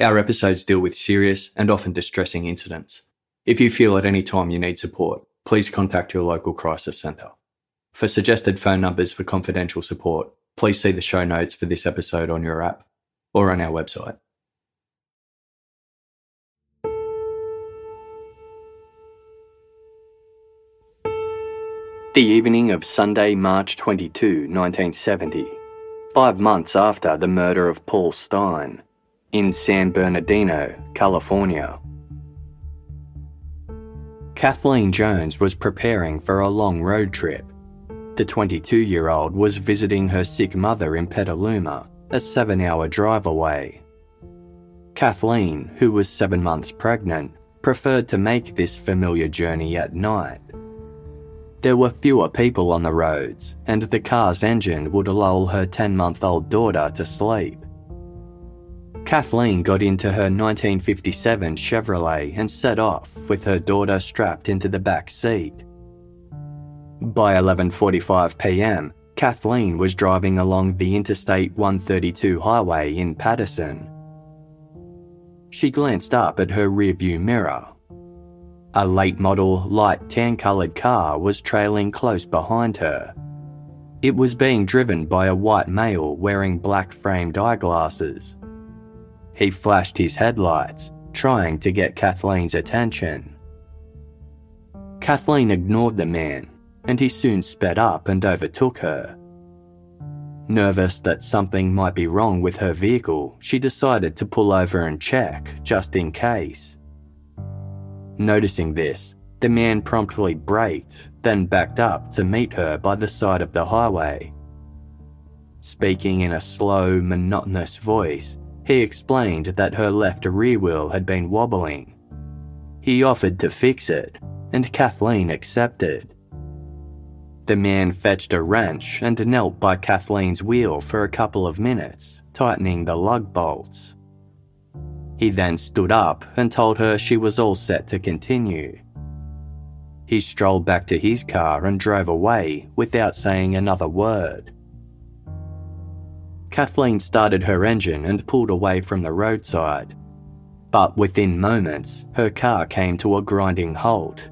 Our episodes deal with serious and often distressing incidents. If you feel at any time you need support, please contact your local crisis centre. For suggested phone numbers for confidential support, please see the show notes for this episode on your app or on our website. The evening of Sunday, March 22, 1970, five months after the murder of Paul Stine, in San Bernardino, California. Kathleen Johns was preparing for a long road trip. The 22 year old was visiting her sick mother in Petaluma, a seven hour drive away. Kathleen, who was seven months pregnant, preferred to make this familiar journey at night. There were fewer people on the roads, and the car's engine would lull her 10 month old daughter to sleep. Kathleen got into her 1957 Chevrolet and set off with her daughter strapped into the back seat. By 11:45 p.m., Kathleen was driving along the Interstate 132 highway in Patterson. She glanced up at her rearview mirror. A late model, light tan coloured car was trailing close behind her. It was being driven by a white male wearing black framed eyeglasses. He flashed his headlights, trying to get Kathleen's attention. Kathleen ignored the man, and he soon sped up and overtook her. Nervous that something might be wrong with her vehicle, she decided to pull over and check, just in case. Noticing this, the man promptly braked, then backed up to meet her by the side of the highway. Speaking in a slow, monotonous voice, he explained that her left rear wheel had been wobbling. He offered to fix it, and Kathleen accepted. The man fetched a wrench and knelt by Kathleen's wheel for a couple of minutes, tightening the lug bolts. He then stood up and told her she was all set to continue. He strolled back to his car and drove away without saying another word. Kathleen started her engine and pulled away from the roadside. But within moments, her car came to a grinding halt.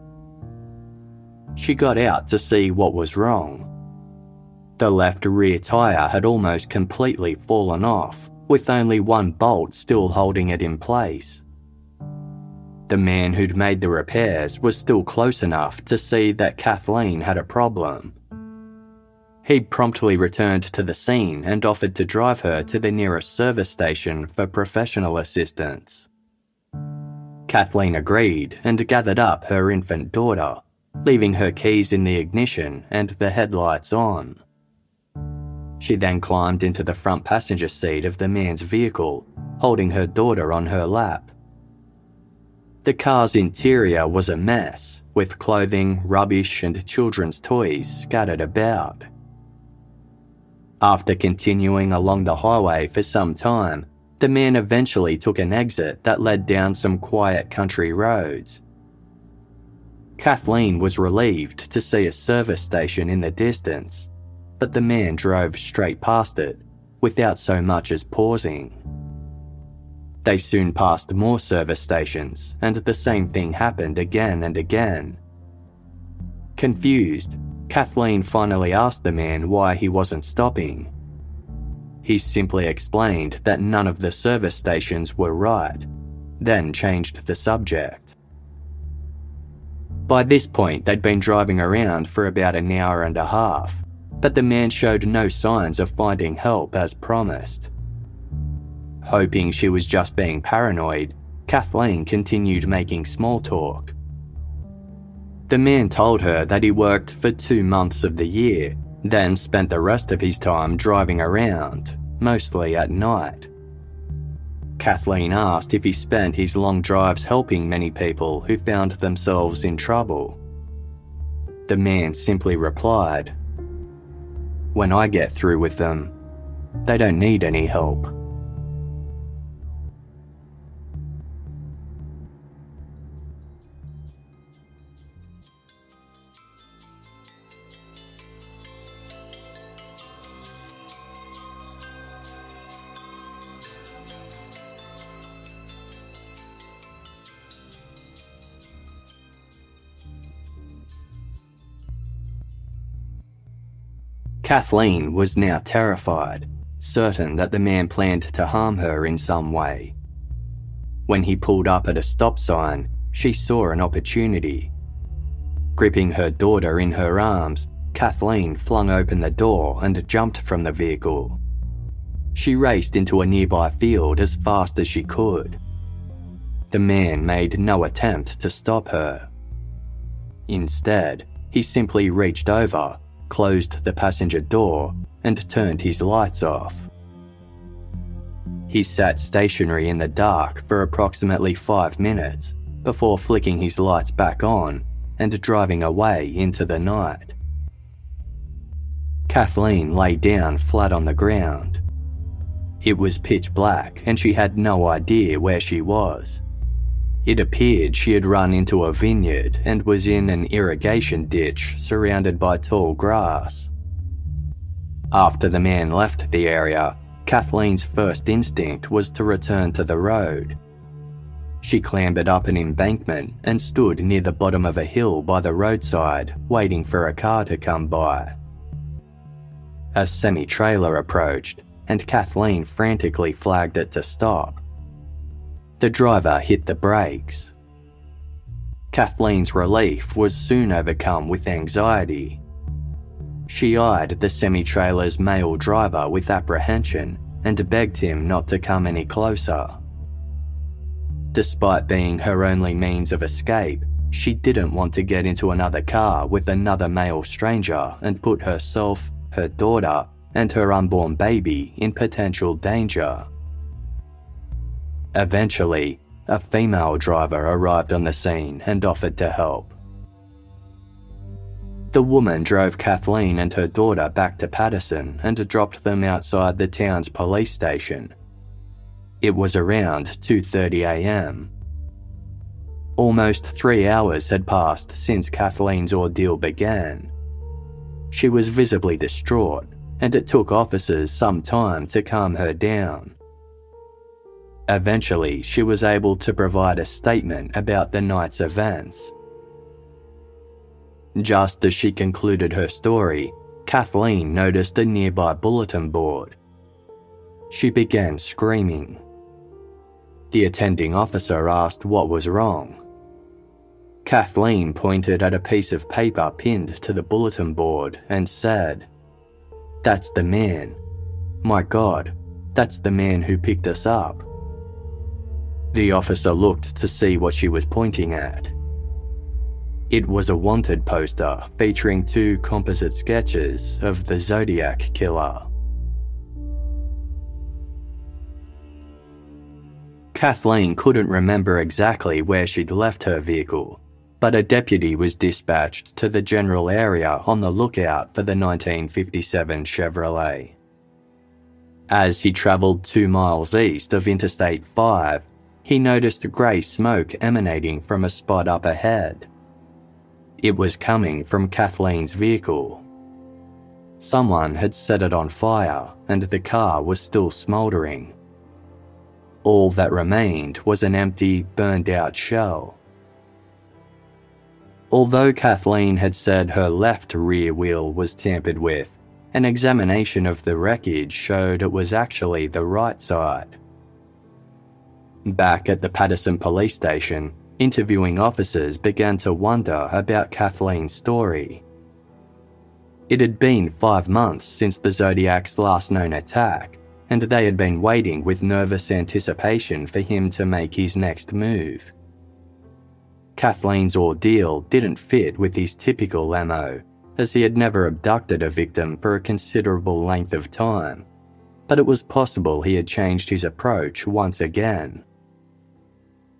She got out to see what was wrong. The left rear tyre had almost completely fallen off, with only one bolt still holding it in place. The man who'd made the repairs was still close enough to see that Kathleen had a problem. He promptly returned to the scene and offered to drive her to the nearest service station for professional assistance. Kathleen agreed and gathered up her infant daughter, leaving her keys in the ignition and the headlights on. She then climbed into the front passenger seat of the man's vehicle, holding her daughter on her lap. The car's interior was a mess, with clothing, rubbish, and children's toys scattered about. After continuing along the highway for some time, the man eventually took an exit that led down some quiet country roads. Kathleen was relieved to see a service station in the distance but the man drove straight past it without so much as pausing. They soon passed more service stations, and the same thing happened again and again. Confused, Kathleen finally asked the man why he wasn't stopping. He simply explained that none of the service stations were right, then changed the subject. By this point, they'd been driving around for about an hour and a half, but the man showed no signs of finding help as promised. Hoping she was just being paranoid, Kathleen continued making small talk. The man told her that he worked for two months of the year, then spent the rest of his time driving around, mostly at night. Kathleen asked if he spent his long drives helping many people who found themselves in trouble. The man simply replied, when I get through with them, they don't need any help. Kathleen was now terrified, certain that the man planned to harm her in some way. When he pulled up at a stop sign, she saw an opportunity. Gripping her daughter in her arms, Kathleen flung open the door and jumped from the vehicle. She raced into a nearby field as fast as she could. The man made no attempt to stop her. Instead, he simply reached over, closed the passenger door, and turned his lights off. He sat stationary in the dark for approximately five minutes before flicking his lights back on and driving away into the night. Kathleen lay down flat on the ground. It was pitch black and she had no idea where she was. It appeared she had run into a vineyard and was in an irrigation ditch surrounded by tall grass. After the man left the area, Kathleen's first instinct was to return to the road. She clambered up an embankment and stood near the bottom of a hill by the roadside, waiting for a car to come by. A semi trailer approached, and Kathleen frantically flagged it to stop. The driver hit the brakes. Kathleen's relief was soon overcome with anxiety. She eyed the semi trailer's male driver with apprehension and begged him not to come any closer. Despite being her only means of escape, she didn't want to get into another car with another male stranger and put herself, her daughter, and her unborn baby in potential danger. Eventually, a female driver arrived on the scene and offered to help. The woman drove Kathleen and her daughter back to Patterson and dropped them outside the town's police station. It was around 2:30 a.m. Almost 3 hours had passed since Kathleen's ordeal began. She was visibly distraught, and it took officers some time to calm her down. Eventually, she was able to provide a statement about the night's events. Just as she concluded her story, Kathleen noticed a nearby bulletin board. She began screaming. The attending officer asked what was wrong. Kathleen pointed at a piece of paper pinned to the bulletin board and said, That's the man. My God, that's the man who picked us up. The officer looked to see what she was pointing at. It was a wanted poster featuring two composite sketches of the Zodiac Killer. Kathleen couldn't remember exactly where she'd left her vehicle, but a deputy was dispatched to the general area on the lookout for the 1957 Chevrolet. As he travelled two miles east of Interstate 5, he noticed grey smoke emanating from a spot up ahead. It was coming from Kathleen's vehicle. Someone had set it on fire and the car was still smouldering. All that remained was an empty, burned out shell. Although Kathleen had said her left rear wheel was tampered with, an examination of the wreckage showed it was actually the right side. Back at the Patterson police station, interviewing officers began to wonder about Kathleen's story. It had been five months since the Zodiac's last known attack, and they had been waiting with nervous anticipation for him to make his next move. Kathleen's ordeal didn't fit with his typical MO, as he had never abducted a victim for a considerable length of time, but it was possible he had changed his approach once again.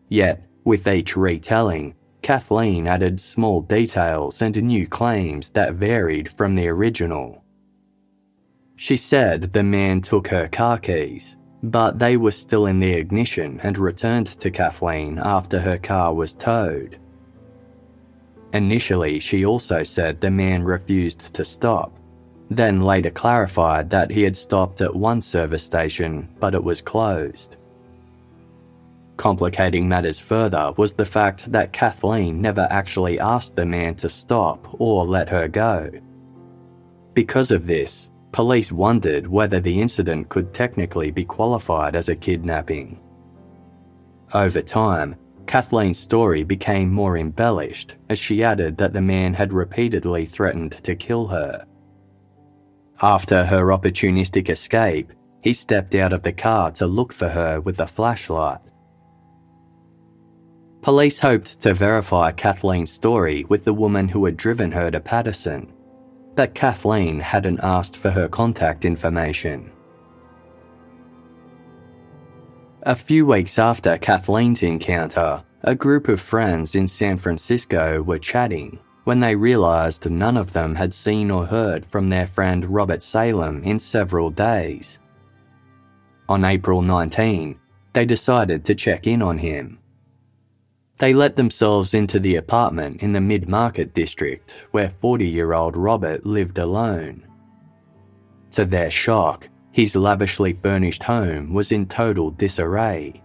Yet, with each retelling, Kathleen added small details and new claims that varied from the original. She said the man took her car keys, but they were still in the ignition and returned to Kathleen after her car was towed. Initially, she also said the man refused to stop, then later clarified that he had stopped at one service station but it was closed. Complicating matters further was the fact that Kathleen never actually asked the man to stop or let her go. Because of this, police wondered whether the incident could technically be qualified as a kidnapping. Over time, Kathleen's story became more embellished as she added that the man had repeatedly threatened to kill her. After her opportunistic escape, he stepped out of the car to look for her with a flashlight. Police hoped to verify Kathleen's story with the woman who had driven her to Patterson, but Kathleen hadn't asked for her contact information. A few weeks after Kathleen's encounter, a group of friends in San Francisco were chatting when they realised none of them had seen or heard from their friend Robert Salem in several days. On April 19, they decided to check in on him. They let themselves into the apartment in the mid market district where 40 year old Robert lived alone. To their shock, his lavishly furnished home was in total disarray.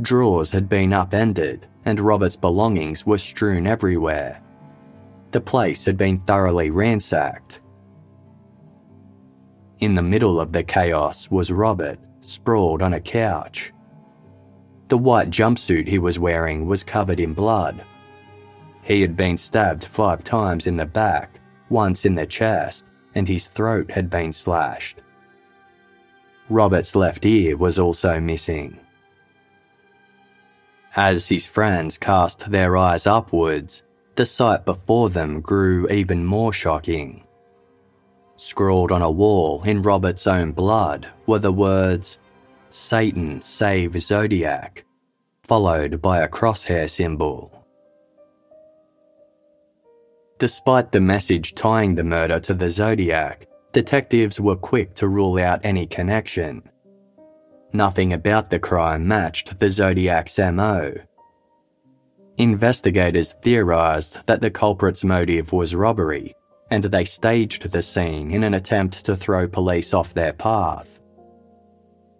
Drawers had been upended, and Robert's belongings were strewn everywhere. The place had been thoroughly ransacked. In the middle of the chaos was Robert, sprawled on a couch. The white jumpsuit he was wearing was covered in blood. He had been stabbed five times in the back, once in the chest, and his throat had been slashed. Robert's left ear was also missing. As his friends cast their eyes upwards, the sight before them grew even more shocking. Scrawled on a wall in Robert's own blood were the words, Satan save Zodiac, followed by a crosshair symbol. Despite the message tying the murder to the Zodiac, detectives were quick to rule out any connection. Nothing about the crime matched the Zodiac's MO. Investigators theorised that the culprit's motive was robbery, and they staged the scene in an attempt to throw police off their path.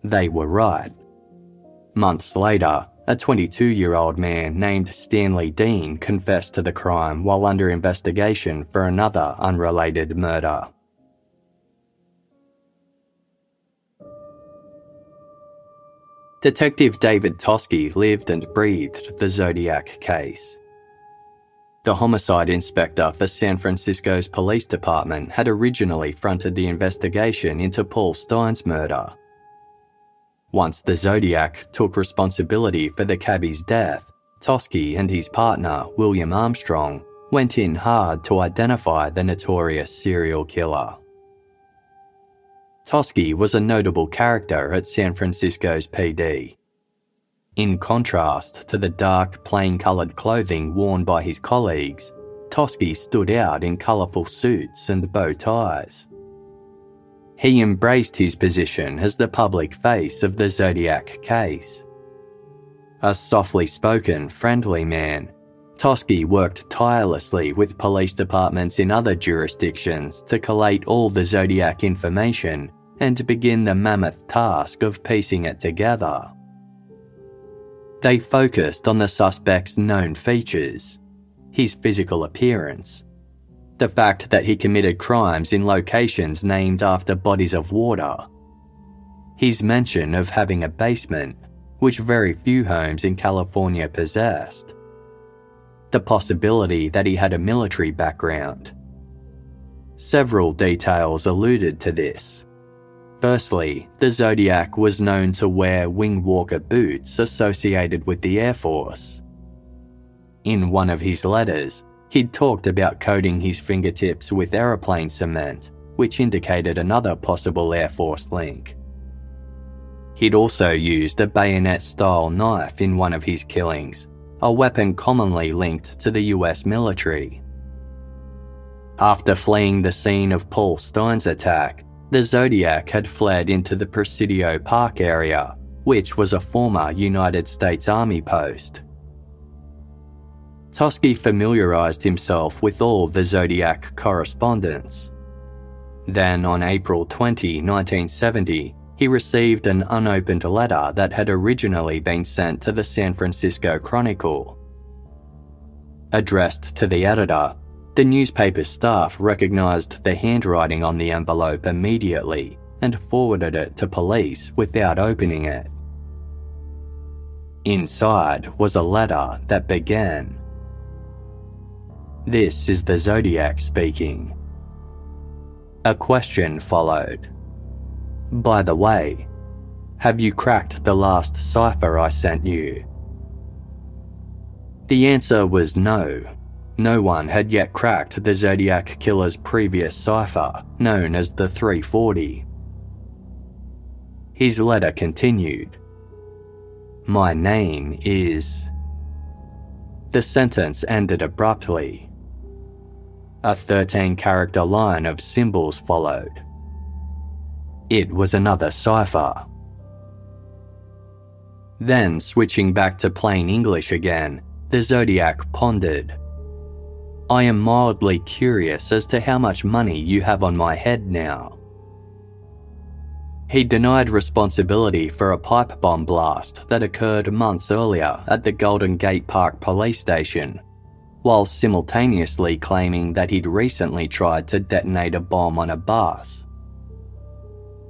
They were right. Months later, a 22 year old man named Stanley Dean confessed to the crime while under investigation for another unrelated murder. Detective David Toschi lived and breathed the Zodiac case. The homicide inspector for San Francisco's police department had originally fronted the investigation into Paul Stine's murder. Once the Zodiac took responsibility for the cabbie's death, Toschi and his partner, William Armstrong, went in hard to identify the notorious serial killer. Toschi was a notable character at San Francisco's PD. In contrast to the dark, plain coloured clothing worn by his colleagues, Toschi stood out in colourful suits and bow ties. He embraced his position as the public face of the Zodiac case. A softly spoken, friendly man, Toschi worked tirelessly with police departments in other jurisdictions to collate all the Zodiac information and to begin the mammoth task of piecing it together. They focused on the suspect's known features his physical appearance, the fact that he committed crimes in locations named after bodies of water, his mention of having a basement, which very few homes in California possessed, the possibility that he had a military background. Several details alluded to this, Firstly, the Zodiac was known to wear wing walker boots associated with the Air Force. In one of his letters, he'd talked about coating his fingertips with aeroplane cement, which indicated another possible Air Force link. He'd also used a bayonet style knife in one of his killings, a weapon commonly linked to the US military. After fleeing the scene of Paul Stine's attack, the Zodiac had fled into the Presidio Park area, which was a former United States Army post. Toschi familiarised himself with all the Zodiac correspondence. Then, on April 20, 1970, he received an unopened letter that had originally been sent to the San Francisco Chronicle. Addressed to the editor, The newspaper staff recognised the handwriting on the envelope immediately and forwarded it to police without opening it. Inside was a letter that began This is the Zodiac speaking. A question followed. By the way, have you cracked the last cipher I sent you? The answer was no. No one had yet cracked the Zodiac Killer's previous cipher, known as the 340. His letter continued My name is. The sentence ended abruptly. A 13 character line of symbols followed. It was another cipher. Then, switching back to plain English again, the Zodiac pondered. I am mildly curious as to how much money you have on my head now. He denied responsibility for a pipe bomb blast that occurred months earlier at the Golden Gate Park police station, while simultaneously claiming that he'd recently tried to detonate a bomb on a bus.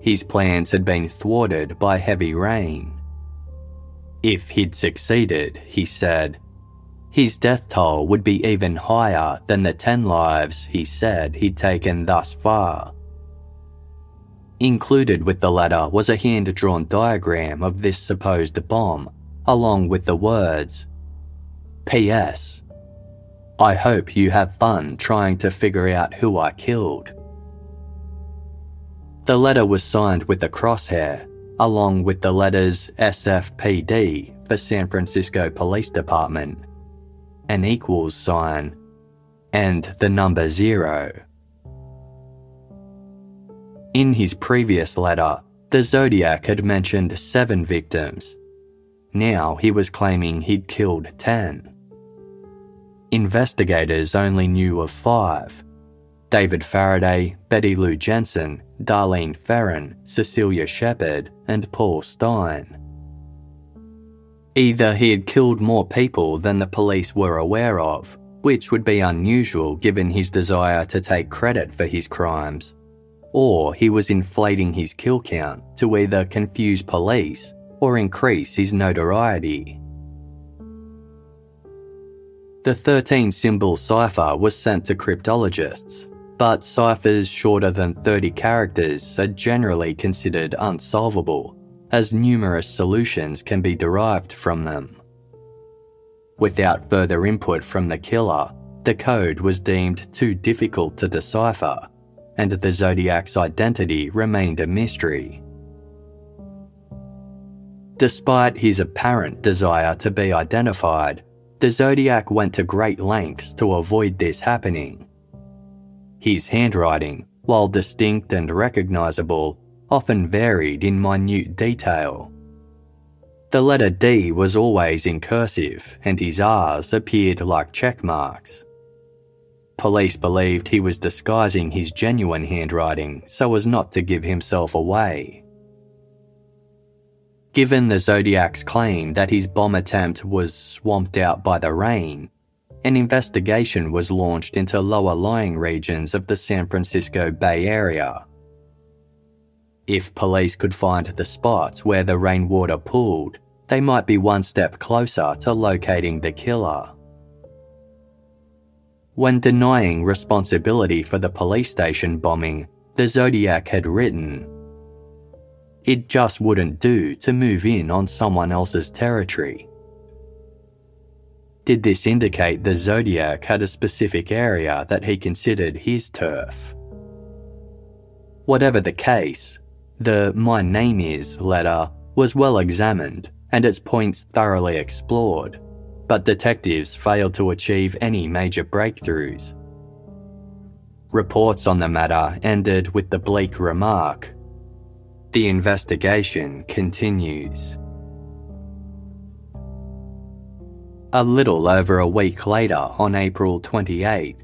His plans had been thwarted by heavy rain. If he'd succeeded, he said, his death toll would be even higher than the 10 lives he said he'd taken thus far. Included with the letter was a hand drawn diagram of this supposed bomb, along with the words P.S. I hope you have fun trying to figure out who I killed. The letter was signed with a crosshair, along with the letters SFPD for San Francisco Police Department an equals sign, and the number zero. In his previous letter, the Zodiac had mentioned seven victims. Now he was claiming he'd killed ten. Investigators only knew of five David Faraday, Betty Lou Jensen, Darlene Ferrin, Cecilia Shepard, and Paul Stine. Either he had killed more people than the police were aware of, which would be unusual given his desire to take credit for his crimes, or he was inflating his kill count to either confuse police or increase his notoriety. The 13 symbol cipher was sent to cryptologists, but ciphers shorter than 30 characters are generally considered unsolvable as numerous solutions can be derived from them. Without further input from the killer, the code was deemed too difficult to decipher, and the Zodiac's identity remained a mystery. Despite his apparent desire to be identified, the Zodiac went to great lengths to avoid this happening. His handwriting, while distinct and recognizable, often varied in minute detail. The letter D was always in cursive, and his R's appeared like check marks. Police believed he was disguising his genuine handwriting so as not to give himself away. Given the Zodiac's claim that his bomb attempt was swamped out by the rain, an investigation was launched into lower lying regions of the San Francisco Bay Area. If police could find the spots where the rainwater pooled, they might be one step closer to locating the killer. When denying responsibility for the police station bombing, the Zodiac had written, It just wouldn't do to move in on someone else's territory. Did this indicate the Zodiac had a specific area that he considered his turf? Whatever the case, the My Name Is letter was well examined and its points thoroughly explored, but detectives failed to achieve any major breakthroughs. Reports on the matter ended with the bleak remark The investigation continues. A little over a week later, on April 28,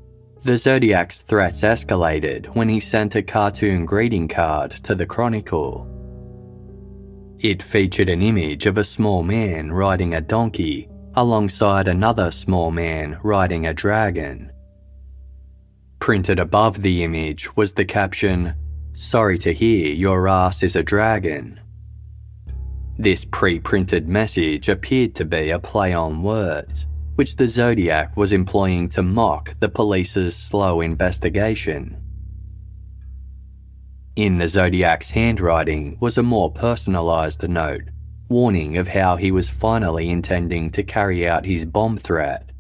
the Zodiac's threats escalated when he sent a cartoon greeting card to the Chronicle. It featured an image of a small man riding a donkey alongside another small man riding a dragon. Printed above the image was the caption, Sorry to hear your ass is a dragon. This pre printed message appeared to be a play on words, which the Zodiac was employing to mock the police's slow investigation. In the Zodiac's handwriting was a more personalised note, warning of how he was finally intending to carry out his bomb threat.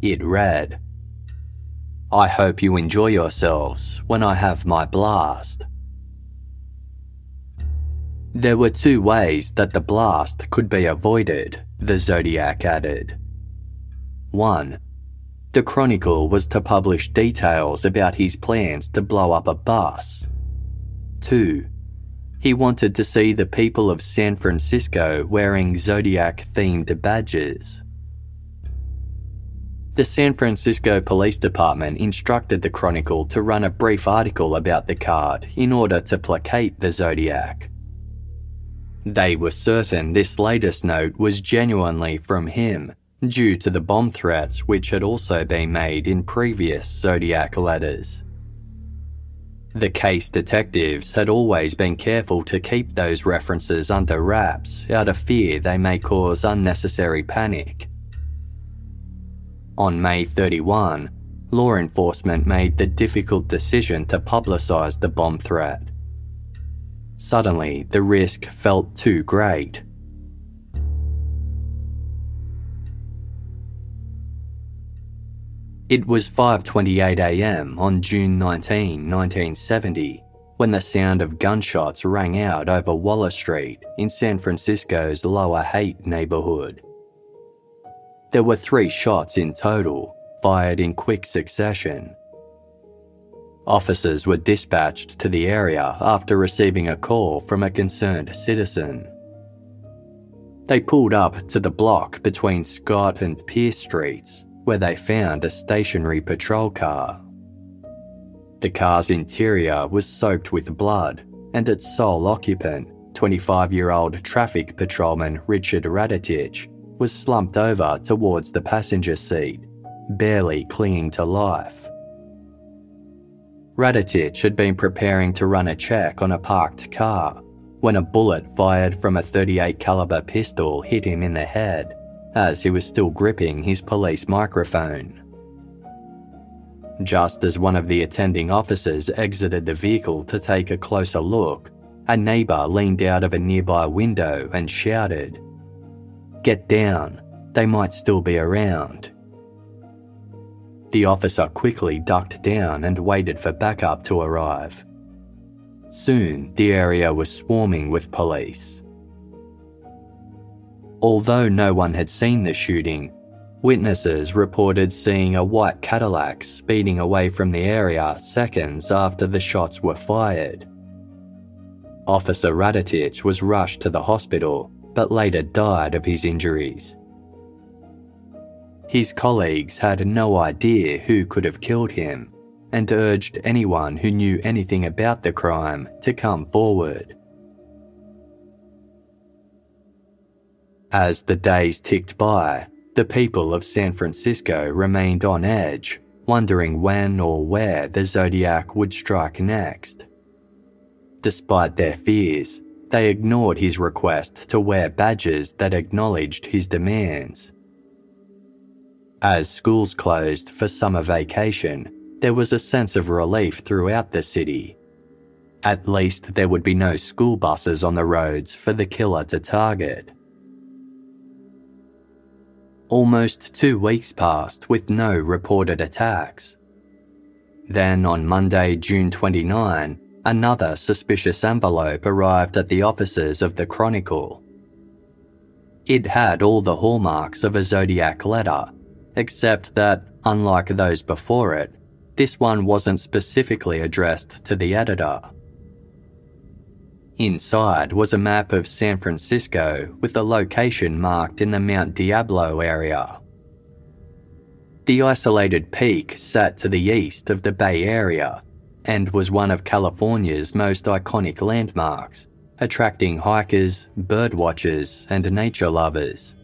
It read, I hope you enjoy yourselves when I have my blast. There were two ways that the blast could be avoided, the Zodiac added. 1. The Chronicle was to publish details about his plans to blow up a bus. 2. He wanted to see the people of San Francisco wearing Zodiac themed badges. The San Francisco Police Department instructed the Chronicle to run a brief article about the card in order to placate the Zodiac. They were certain this latest note was genuinely from him, due to the bomb threats which had also been made in previous Zodiac letters. The case detectives had always been careful to keep those references under wraps out of fear they may cause unnecessary panic on May 31, law enforcement made the difficult decision to publicise the bomb threat. Suddenly, the risk felt too great. It was 5:28 a.m. on June 19, 1970, when the sound of gunshots rang out over Waller Street in San Francisco's Lower Haight neighborhood. There were three shots in total, fired in quick succession. Officers were dispatched to the area after receiving a call from a concerned citizen. They pulled up to the block between Scott and Pierce Streets, where they found a stationary patrol car. The car's interior was soaked with blood, and its sole occupant, 25 year old traffic patrolman Richard Radetich, was slumped over towards the passenger seat, barely clinging to life. Radetich had been preparing to run a check on a parked car when a bullet fired from a 38 caliber pistol hit him in the head as he was still gripping his police microphone. Just as one of the attending officers exited the vehicle to take a closer look, a neighbour leaned out of a nearby window and shouted, Get down, they might still be around. The officer quickly ducked down and waited for backup to arrive. Soon, the area was swarming with police. Although no one had seen the shooting, witnesses reported seeing a white Cadillac speeding away from the area seconds after the shots were fired. Officer Radetich was rushed to the hospital but later died of his injuries. His colleagues had no idea who could have killed him and urged anyone who knew anything about the crime to come forward. As the days ticked by, the people of San Francisco remained on edge, wondering when or where the Zodiac would strike next. Despite their fears, they ignored his request to wear badges that acknowledged his demands. As schools closed for summer vacation, there was a sense of relief throughout the city. At least there would be no school buses on the roads for the killer to target. Almost two weeks passed with no reported attacks. Then on Monday, June 29, another suspicious envelope arrived at the offices of the Chronicle. It had all the hallmarks of a Zodiac letter, except that, unlike those before it, this one wasn't specifically addressed to the editor. Inside was a map of San Francisco with a location marked in the Mount Diablo area. The isolated peak sat to the east of the Bay Area and was one of California's most iconic landmarks, attracting hikers, birdwatchers, and nature lovers.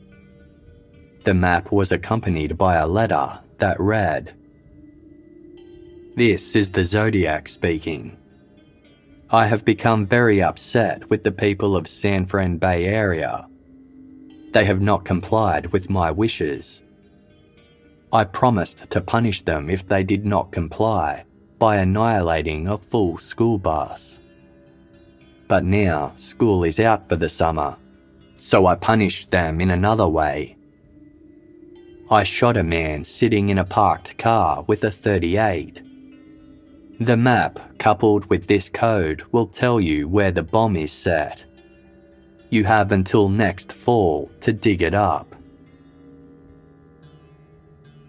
The map was accompanied by a letter that read This is the Zodiac speaking. I have become very upset with the people of San Fran Bay Area. They have not complied with my wishes. I promised to punish them if they did not comply by annihilating a full school bus. But now school is out for the summer, so I punished them in another way. I shot a man sitting in a parked car with a 38 the map, coupled with this code, will tell you where the bomb is set. You have until next fall to dig it up.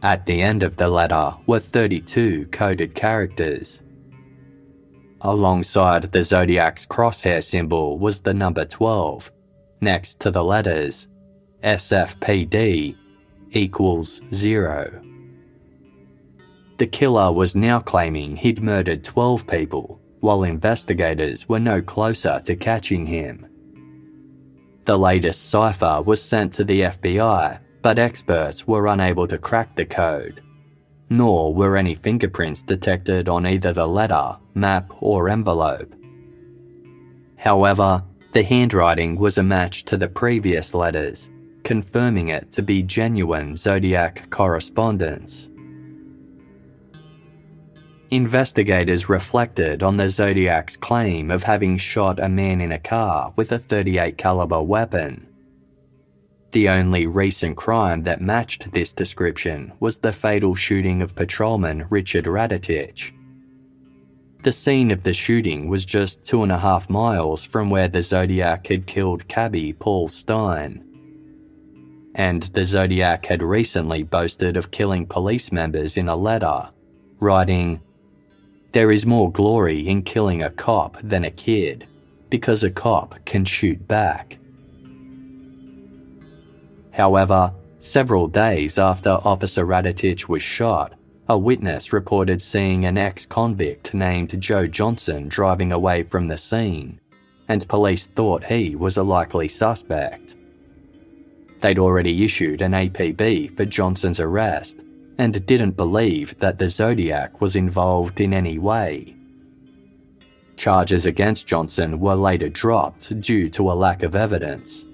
At the end of the letter were 32 coded characters. Alongside the zodiac's crosshair symbol was the number 12, next to the letters SFPD equals 0. The killer was now claiming he'd murdered 12 people, while investigators were no closer to catching him. The latest cipher was sent to the FBI, but experts were unable to crack the code. Nor were any fingerprints detected on either the letter, map, or envelope. However, the handwriting was a match to the previous letters, confirming it to be genuine Zodiac correspondence. Investigators reflected on the Zodiac's claim of having shot a man in a car with a 38 caliber weapon. The only recent crime that matched this description was the fatal shooting of patrolman Richard Radetich. The scene of the shooting was just two and a half miles from where the Zodiac had killed cabbie Paul Stine. And the Zodiac had recently boasted of killing police members in a letter, writing, there is more glory in killing a cop than a kid, because a cop can shoot back. However, several days after Officer Radetich was shot, a witness reported seeing an ex convict named Joe Johnson driving away from the scene, and police thought he was a likely suspect. They'd already issued an APB for Johnson's arrest, and didn't believe that the Zodiac was involved in any way. Charges against Johnson were later dropped due to a lack of evidence.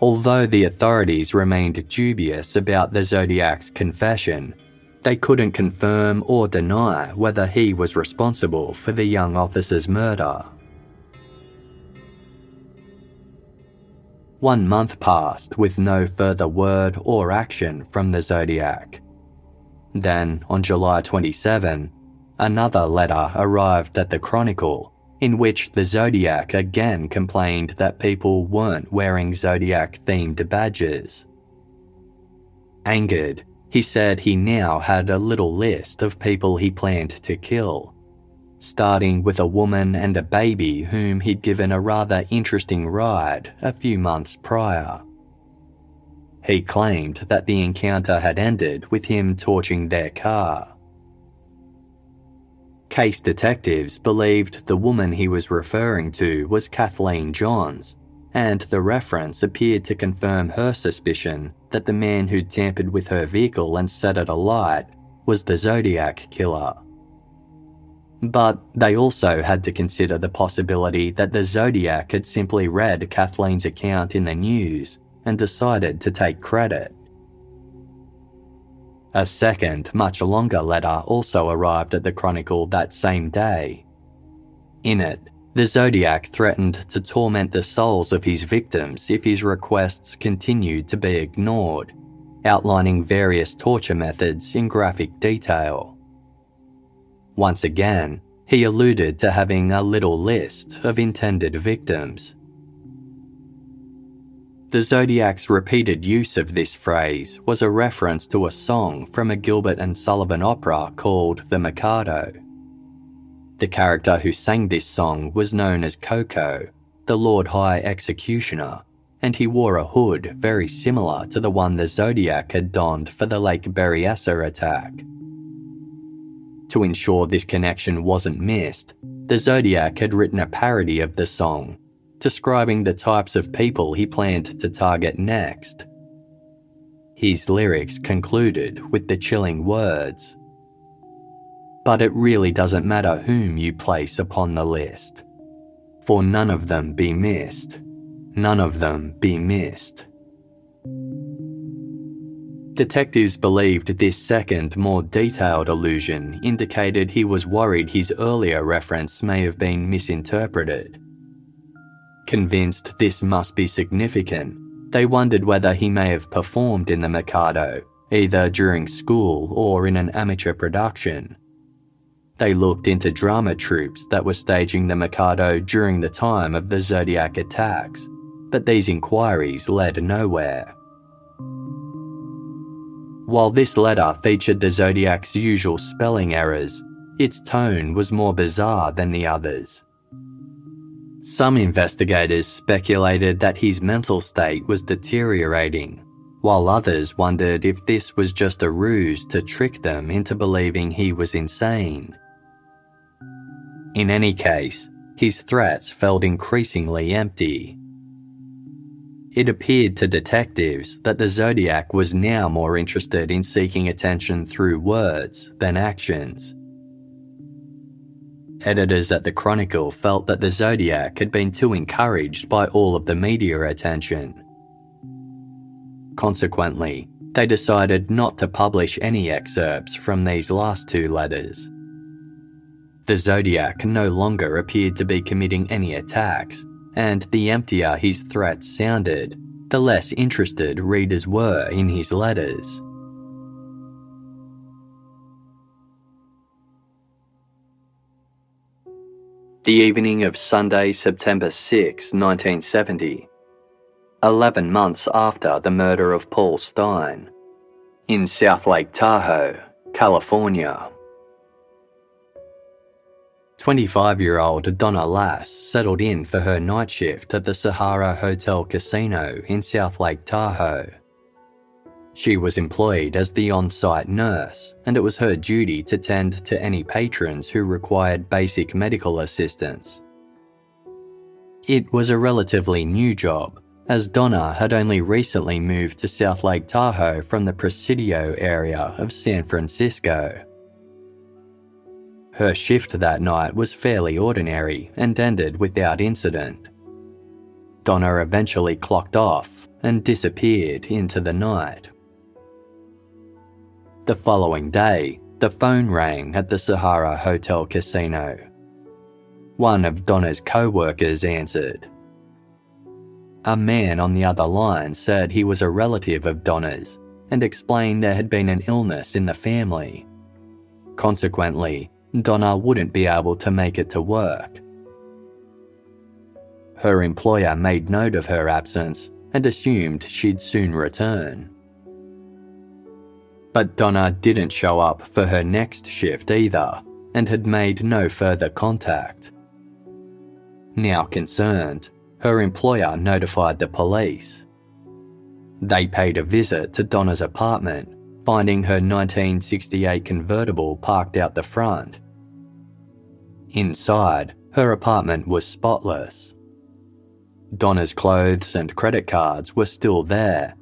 Although the authorities remained dubious about the Zodiac's confession, they couldn't confirm or deny whether he was responsible for the young officer's murder. One month passed with no further word or action from the Zodiac. Then, on July 27, another letter arrived at the Chronicle in which the Zodiac again complained that people weren't wearing Zodiac themed badges. Angered, he said he now had a little list of people he planned to kill starting with a woman and a baby whom he'd given a rather interesting ride a few months prior. He claimed that the encounter had ended with him torching their car. Case detectives believed the woman he was referring to was Kathleen Johns, and the reference appeared to confirm her suspicion that the man who'd tampered with her vehicle and set it alight was the Zodiac killer. But they also had to consider the possibility that the Zodiac had simply read Kathleen's account in the news and decided to take credit. A second, much longer letter also arrived at the Chronicle that same day. In it, the Zodiac threatened to torment the souls of his victims if his requests continued to be ignored, outlining various torture methods in graphic detail. Once again, he alluded to having a little list of intended victims. The Zodiac's repeated use of this phrase was a reference to a song from a Gilbert and Sullivan opera called The Mikado. The character who sang this song was known as Koko, the Lord High Executioner, and he wore a hood very similar to the one the Zodiac had donned for the Lake Berryessa attack. To ensure this connection wasn't missed, the Zodiac had written a parody of the song, describing the types of people he planned to target next. His lyrics concluded with the chilling words but it really doesn't matter whom you place upon the list. For none of them be missed. None of them be missed. Detectives believed this second, more detailed allusion indicated he was worried his earlier reference may have been misinterpreted. Convinced this must be significant, they wondered whether he may have performed in the Mikado, either during school or in an amateur production. They looked into drama troupes that were staging the Mikado during the time of the Zodiac attacks, but these inquiries led nowhere. While this letter featured the Zodiac's usual spelling errors, its tone was more bizarre than the others. Some investigators speculated that his mental state was deteriorating, while others wondered if this was just a ruse to trick them into believing he was insane. In any case, his threats felt increasingly empty. It appeared to detectives that the Zodiac was now more interested in seeking attention through words than actions. Editors at the Chronicle felt that the Zodiac had been too encouraged by all of the media attention. Consequently, they decided not to publish any excerpts from these last two letters. The Zodiac no longer appeared to be committing any attacks, and the emptier his threats sounded, the less interested readers were in his letters. The evening of Sunday, September 6, 1970, 11 months after the murder of Paul Stine, in South Lake Tahoe, California. 25 year old Donna Lass settled in for her night shift at the Sahara Hotel Casino in South Lake Tahoe. She was employed as the on site nurse, and it was her duty to tend to any patrons who required basic medical assistance. It was a relatively new job, as Donna had only recently moved to South Lake Tahoe from the Presidio area of San Francisco. Her shift that night was fairly ordinary and ended without incident. Donna eventually clocked off and disappeared into the night. The following day, the phone rang at the Sahara Hotel Casino. One of Donna's co workers answered. A man on the other line said he was a relative of Donna's and explained there had been an illness in the family. Consequently, Donna wouldn't be able to make it to work. Her employer made note of her absence and assumed she'd soon return. But Donna didn't show up for her next shift either and had made no further contact. Now concerned, her employer notified the police. They paid a visit to Donna's apartment finding her 1968 convertible parked out the front. Inside, her apartment was spotless. Donna's clothes and credit cards were still there,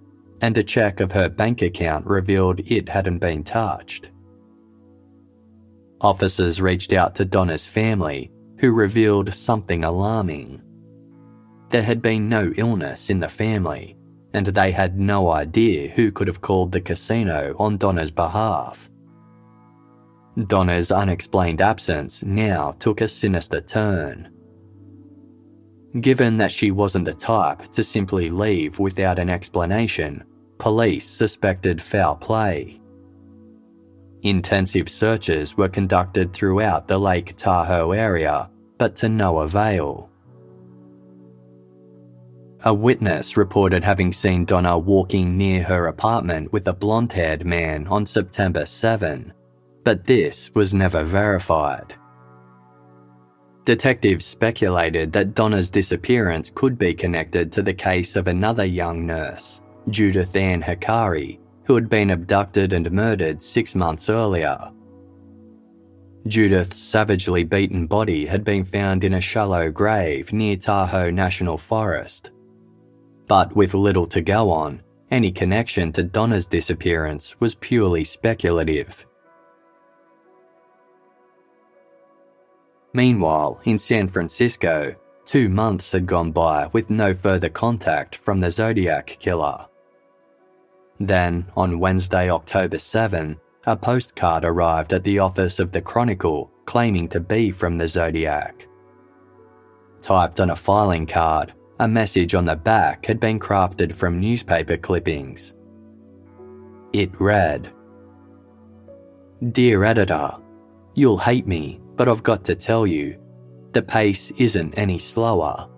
and a check of her bank account revealed it hadn't been touched. Officers reached out to Donna's family, who revealed something alarming. There had been no illness in the family, and they had no idea who could have called the casino on Donna's behalf. Donna's unexplained absence now took a sinister turn. Given that she wasn't the type to simply leave without an explanation, police suspected foul play. Intensive searches were conducted throughout the Lake Tahoe area, but to no avail. A witness reported having seen Donna walking near her apartment with a blonde haired man on September 7, but this was never verified. Detectives speculated that Donna's disappearance could be connected to the case of another young nurse, Judith Ann Hakari, who had been abducted and murdered six months earlier. Judith's savagely beaten body had been found in a shallow grave near Tahoe National Forest. But with little to go on, any connection to Donna's disappearance was purely speculative. Meanwhile, in San Francisco, two months had gone by with no further contact from the Zodiac killer. Then, on Wednesday, October 7, a postcard arrived at the office of the Chronicle claiming to be from the Zodiac. Typed on a filing card, a message on the back had been crafted from newspaper clippings. It read Dear editor, you'll hate me, but I've got to tell you, the pace isn't any slower.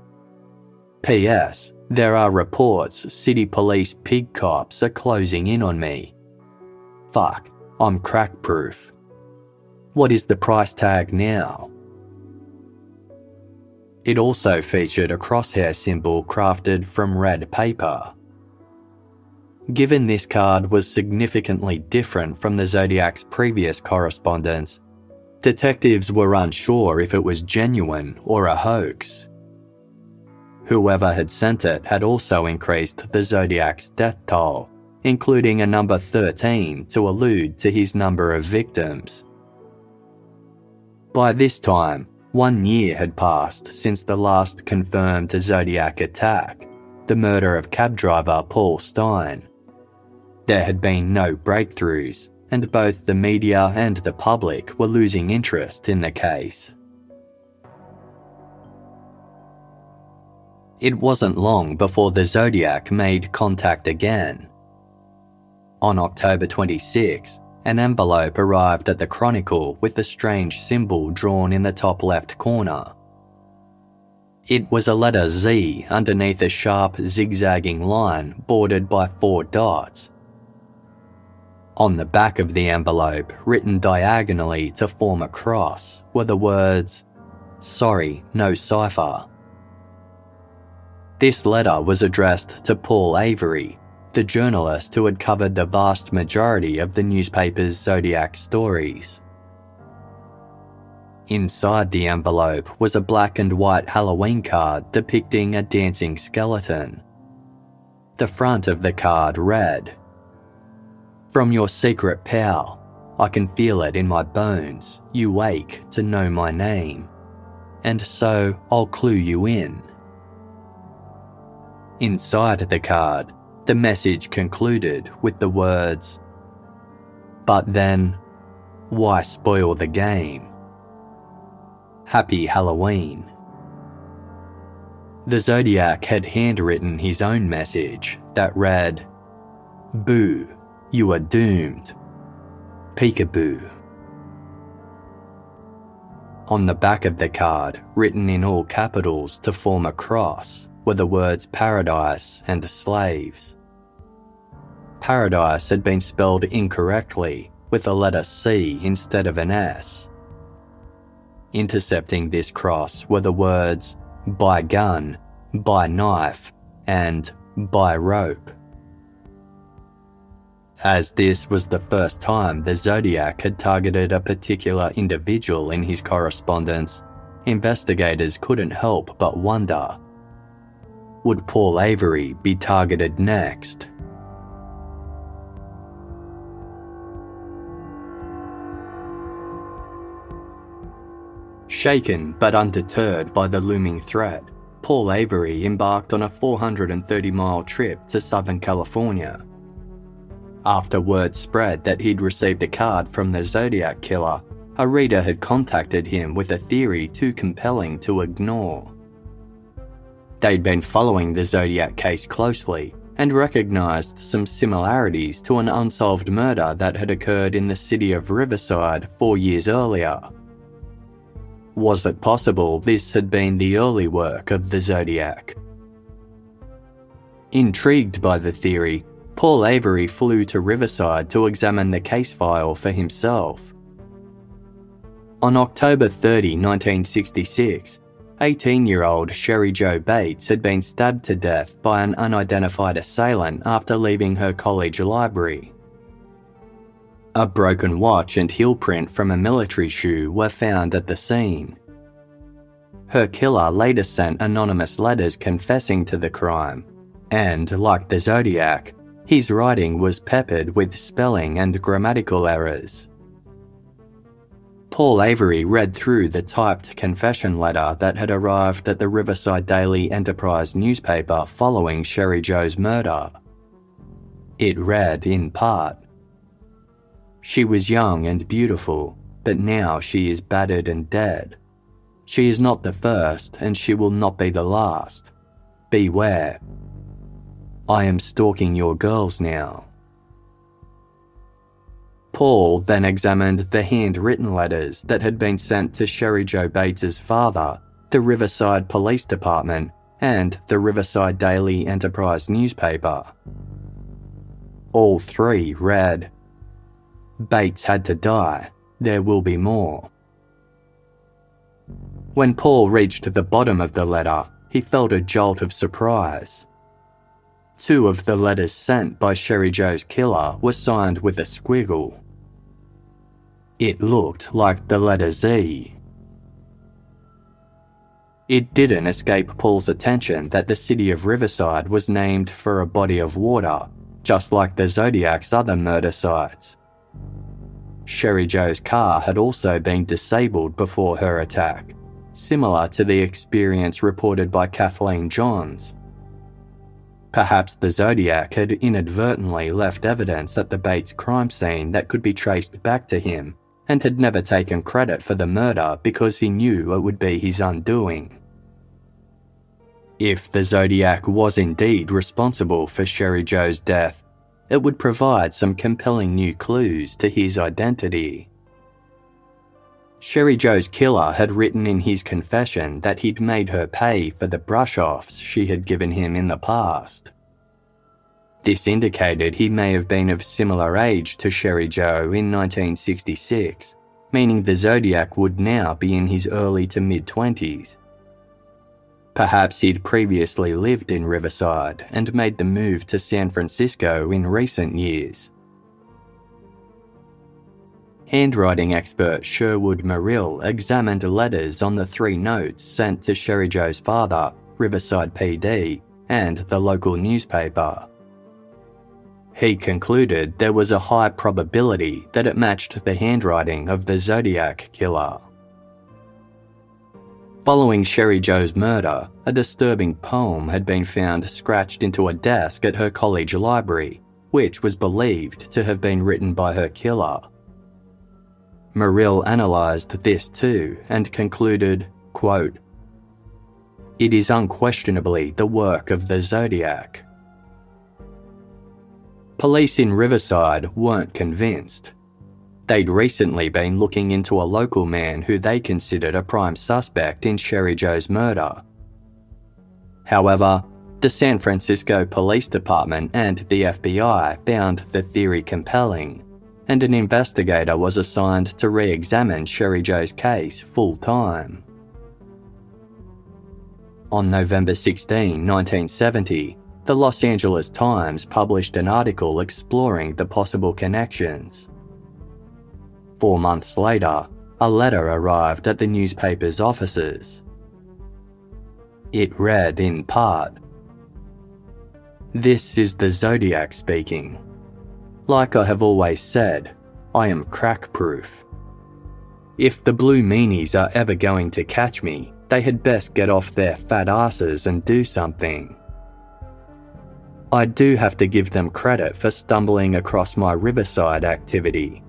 P.S. There are reports city police pig cops are closing in on me. Fuck, I'm crack proof. What is the price tag now? It also featured a crosshair symbol crafted from red paper. Given this card was significantly different from the Zodiac's previous correspondence, detectives were unsure if it was genuine or a hoax. Whoever had sent it had also increased the Zodiac's death toll, including a number 13 to allude to his number of victims. By this time, one year had passed since the last confirmed Zodiac attack, the murder of cab driver Paul Stine. There had been no breakthroughs, and both the media and the public were losing interest in the case. It wasn't long before the Zodiac made contact again. On October 26, an envelope arrived at the Chronicle with a strange symbol drawn in the top left corner. It was a letter Z underneath a sharp, zigzagging line bordered by four dots. On the back of the envelope, written diagonally to form a cross, were the words, Sorry, no cipher. This letter was addressed to Paul Avery, the journalist who had covered the vast majority of the newspaper's Zodiac stories. Inside the envelope was a black and white Halloween card depicting a dancing skeleton. The front of the card read, from your secret pal, I can feel it in my bones. You wake to know my name. And so I'll clue you in. Inside the card, the message concluded with the words, But then, why spoil the game? Happy Halloween. The Zodiac had handwritten his own message that read, Boo you are doomed. Peekaboo. On the back of the card, written in all capitals to form a cross, were the words paradise and slaves. Paradise had been spelled incorrectly with a letter C instead of an S. Intercepting this cross were the words by gun, by knife, and by rope as this was the first time the Zodiac had targeted a particular individual in his correspondence, investigators couldn't help but wonder would Paul Avery be targeted next? Shaken but undeterred by the looming threat, Paul Avery embarked on a 430 mile trip to Southern California after word spread that he'd received a card from the Zodiac killer, a reader had contacted him with a theory too compelling to ignore. They'd been following the Zodiac case closely and recognised some similarities to an unsolved murder that had occurred in the city of Riverside four years earlier. Was it possible this had been the early work of the Zodiac? Intrigued by the theory, Paul Avery flew to Riverside to examine the case file for himself. On October 30, 1966, 18 year old Sherry Jo Bates had been stabbed to death by an unidentified assailant after leaving her college library. A broken watch and heel print from a military shoe were found at the scene. Her killer later sent anonymous letters confessing to the crime, and, like the Zodiac, his writing was peppered with spelling and grammatical errors. Paul Avery read through the typed confession letter that had arrived at the Riverside Daily Enterprise newspaper following Sherry Jo's murder. It read, in part She was young and beautiful, but now she is battered and dead. She is not the first, and she will not be the last. Beware. I am stalking your girls now. Paul then examined the handwritten letters that had been sent to Sherry Jo Bates's father, the Riverside Police Department, and the Riverside Daily Enterprise newspaper. All three read Bates had to die. There will be more. When Paul reached the bottom of the letter, he felt a jolt of surprise. Two of the letters sent by Sherry Jo's killer were signed with a squiggle. It looked like the letter Z. It didn't escape Paul's attention that the city of Riverside was named for a body of water, just like the Zodiac's other murder sites. Sherry Jo's car had also been disabled before her attack, similar to the experience reported by Kathleen Johns. Perhaps the Zodiac had inadvertently left evidence at the Bates crime scene that could be traced back to him and had never taken credit for the murder because he knew it would be his undoing. If the Zodiac was indeed responsible for Sherry Jo's death, it would provide some compelling new clues to his identity. Sherry Jo's killer had written in his confession that he'd made her pay for the brush offs she had given him in the past. This indicated he may have been of similar age to Sherry Jo in 1966, meaning the Zodiac would now be in his early to mid 20s. Perhaps he'd previously lived in Riverside and made the move to San Francisco in recent years. Handwriting expert Sherwood Merrill examined letters on the three notes sent to Sherry Jo's father, Riverside PD, and the local newspaper. He concluded there was a high probability that it matched the handwriting of the Zodiac killer. Following Sherry Jo's murder, a disturbing poem had been found scratched into a desk at her college library, which was believed to have been written by her killer. Merrill analysed this too and concluded, quote, It is unquestionably the work of the Zodiac. Police in Riverside weren't convinced. They'd recently been looking into a local man who they considered a prime suspect in Sherry Jo's murder. However, the San Francisco Police Department and the FBI found the theory compelling, and an investigator was assigned to re examine Sherry Jo's case full time. On November 16, 1970, the Los Angeles Times published an article exploring the possible connections. Four months later, a letter arrived at the newspaper's offices. It read in part This is the Zodiac speaking. Like I have always said, I am crack proof. If the blue meanies are ever going to catch me, they had best get off their fat asses and do something. I do have to give them credit for stumbling across my Riverside activity,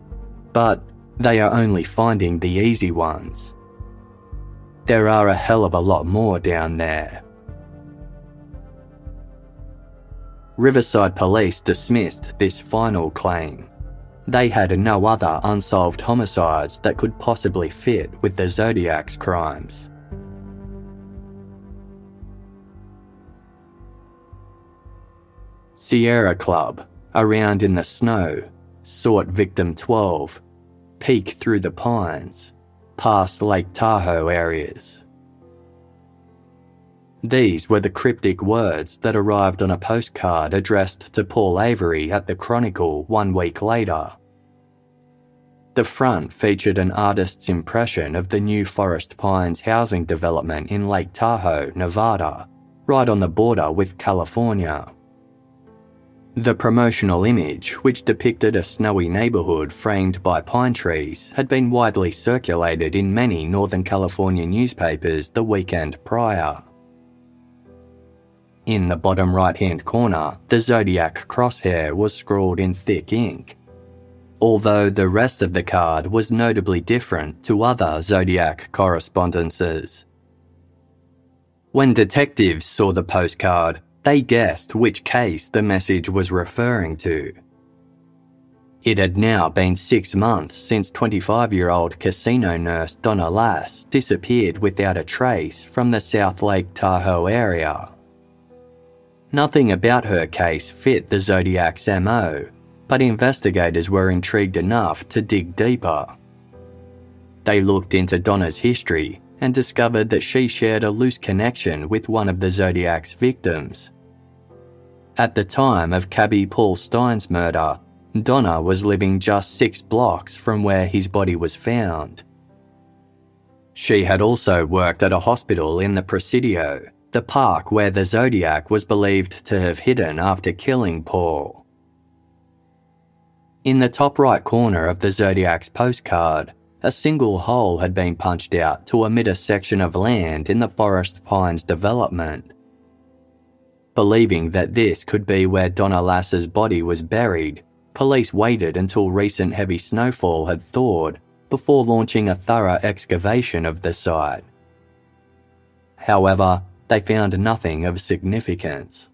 but they are only finding the easy ones. There are a hell of a lot more down there. Riverside Police dismissed this final claim. They had no other unsolved homicides that could possibly fit with the Zodiac's crimes. Sierra Club, around in the snow, sought victim 12, peek through the pines, past Lake Tahoe areas. These were the cryptic words that arrived on a postcard addressed to Paul Avery at the Chronicle one week later. The front featured an artist's impression of the new Forest Pines housing development in Lake Tahoe, Nevada, right on the border with California. The promotional image, which depicted a snowy neighbourhood framed by pine trees, had been widely circulated in many Northern California newspapers the weekend prior. In the bottom right hand corner, the zodiac crosshair was scrawled in thick ink, although the rest of the card was notably different to other zodiac correspondences. When detectives saw the postcard, they guessed which case the message was referring to. It had now been six months since 25 year old casino nurse Donna Lass disappeared without a trace from the South Lake Tahoe area. Nothing about her case fit the Zodiac's MO, but investigators were intrigued enough to dig deeper. They looked into Donna's history and discovered that she shared a loose connection with one of the Zodiac's victims. At the time of cabbie Paul Stine's murder, Donna was living just six blocks from where his body was found. She had also worked at a hospital in the Presidio, the park where the Zodiac was believed to have hidden after killing Paul. In the top right corner of the Zodiac's postcard, a single hole had been punched out to omit a section of land in the Forest Pines development. Believing that this could be where Donna Lass's body was buried, police waited until recent heavy snowfall had thawed before launching a thorough excavation of the site. However, they found nothing of significance.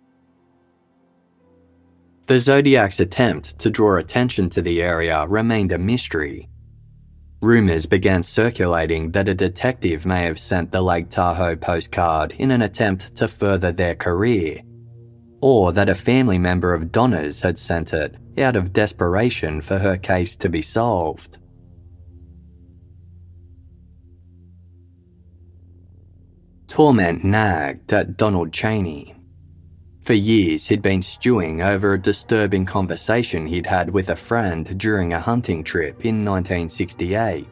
The Zodiac's attempt to draw attention to the area remained a mystery, Rumours began circulating that a detective may have sent the Lake Tahoe postcard in an attempt to further their career, or that a family member of Donna's had sent it out of desperation for her case to be solved. Torment nagged at Donald Cheney. For years, he'd been stewing over a disturbing conversation he'd had with a friend during a hunting trip in 1968.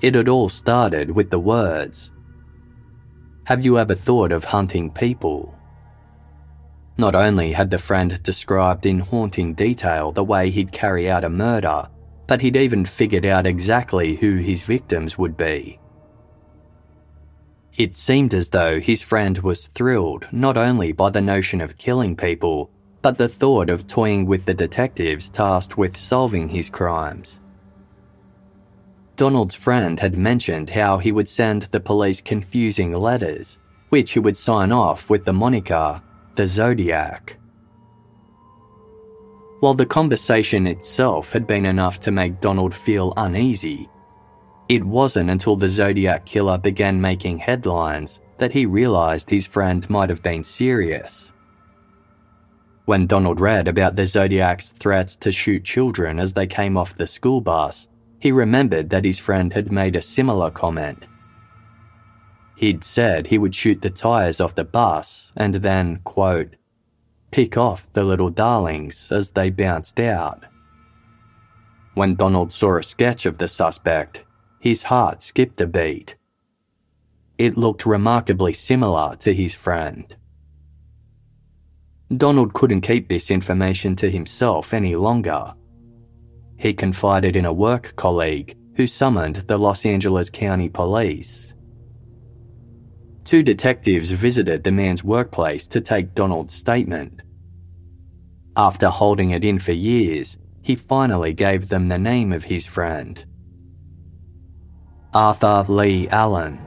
It had all started with the words Have you ever thought of hunting people? Not only had the friend described in haunting detail the way he'd carry out a murder, but he'd even figured out exactly who his victims would be. It seemed as though his friend was thrilled not only by the notion of killing people, but the thought of toying with the detectives tasked with solving his crimes. Donald's friend had mentioned how he would send the police confusing letters, which he would sign off with the moniker the Zodiac. While the conversation itself had been enough to make Donald feel uneasy, it wasn't until the Zodiac killer began making headlines that he realised his friend might have been serious. When Donald read about the Zodiac's threats to shoot children as they came off the school bus, he remembered that his friend had made a similar comment. He'd said he would shoot the tyres off the bus and then, quote, pick off the little darlings as they bounced out. When Donald saw a sketch of the suspect, his heart skipped a beat. It looked remarkably similar to his friend. Donald couldn't keep this information to himself any longer. He confided in a work colleague who summoned the Los Angeles County Police. Two detectives visited the man's workplace to take Donald's statement. After holding it in for years, he finally gave them the name of his friend Arthur Lee Allen.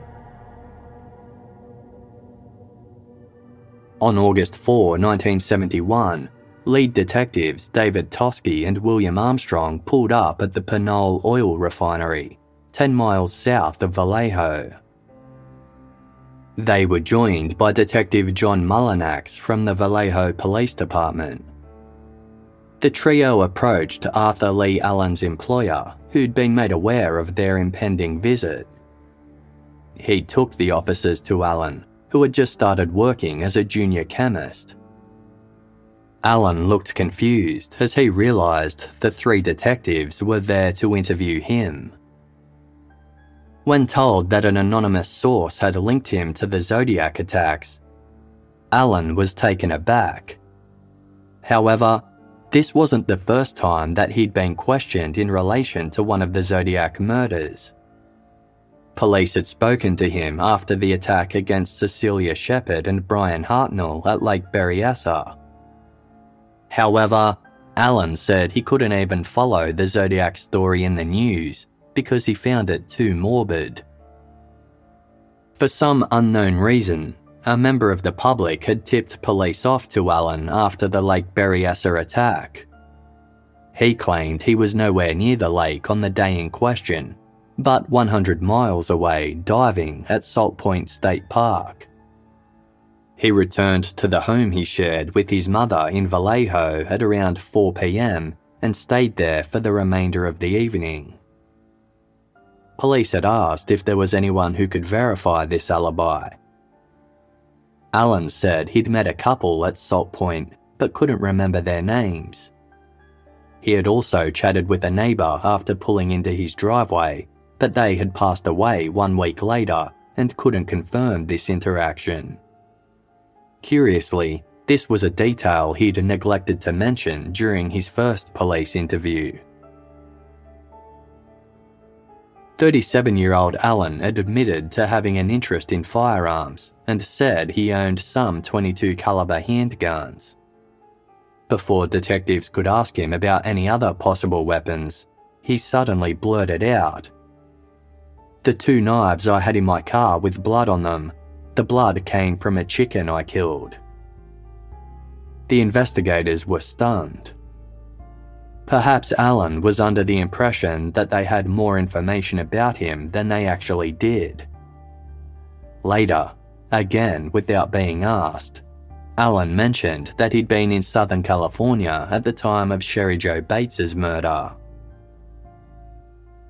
On August 4, 1971, lead detectives David Toschi and William Armstrong pulled up at the Pinole Oil Refinery, 10 miles south of Vallejo. They were joined by Detective John Mullinax from the Vallejo Police Department. The trio approached Arthur Lee Allen's employer, who'd been made aware of their impending visit. He took the officers to Allen, who had just started working as a junior chemist. Allen looked confused as he realised the three detectives were there to interview him. When told that an anonymous source had linked him to the Zodiac attacks, Allen was taken aback However, this wasn't the first time that he'd been questioned in relation to one of the Zodiac murders. Police had spoken to him after the attack against Cecilia Shepard and Bryan Hartnell at Lake Berryessa. However, Allen said he couldn't even follow the Zodiac story in the news because he found it too morbid. For some unknown reason, a member of the public had tipped police off to Allen after the Lake Berryessa attack. He claimed he was nowhere near the lake on the day in question, but 100 miles away diving at Salt Point State Park. He returned to the home he shared with his mother in Vallejo at around 4 pm and stayed there for the remainder of the evening. Police had asked if there was anyone who could verify this alibi. Allen said he'd met a couple at Salt Point but couldn't remember their names. He had also chatted with a neighbour after pulling into his driveway, but they had passed away one week later and couldn't confirm this interaction. Curiously, this was a detail he'd neglected to mention during his first police interview. 37 year old Allen admitted to having an interest in firearms and said he owned some 22 caliber handguns. Before detectives could ask him about any other possible weapons, he suddenly blurted out The two knives I had in my car with blood on them the blood came from a chicken I killed. The investigators were stunned. Perhaps Allen was under the impression that they had more information about him than they actually did. Later, again without being asked, Allen mentioned that he'd been in Southern California at the time of Sherry Jo Bates's murder.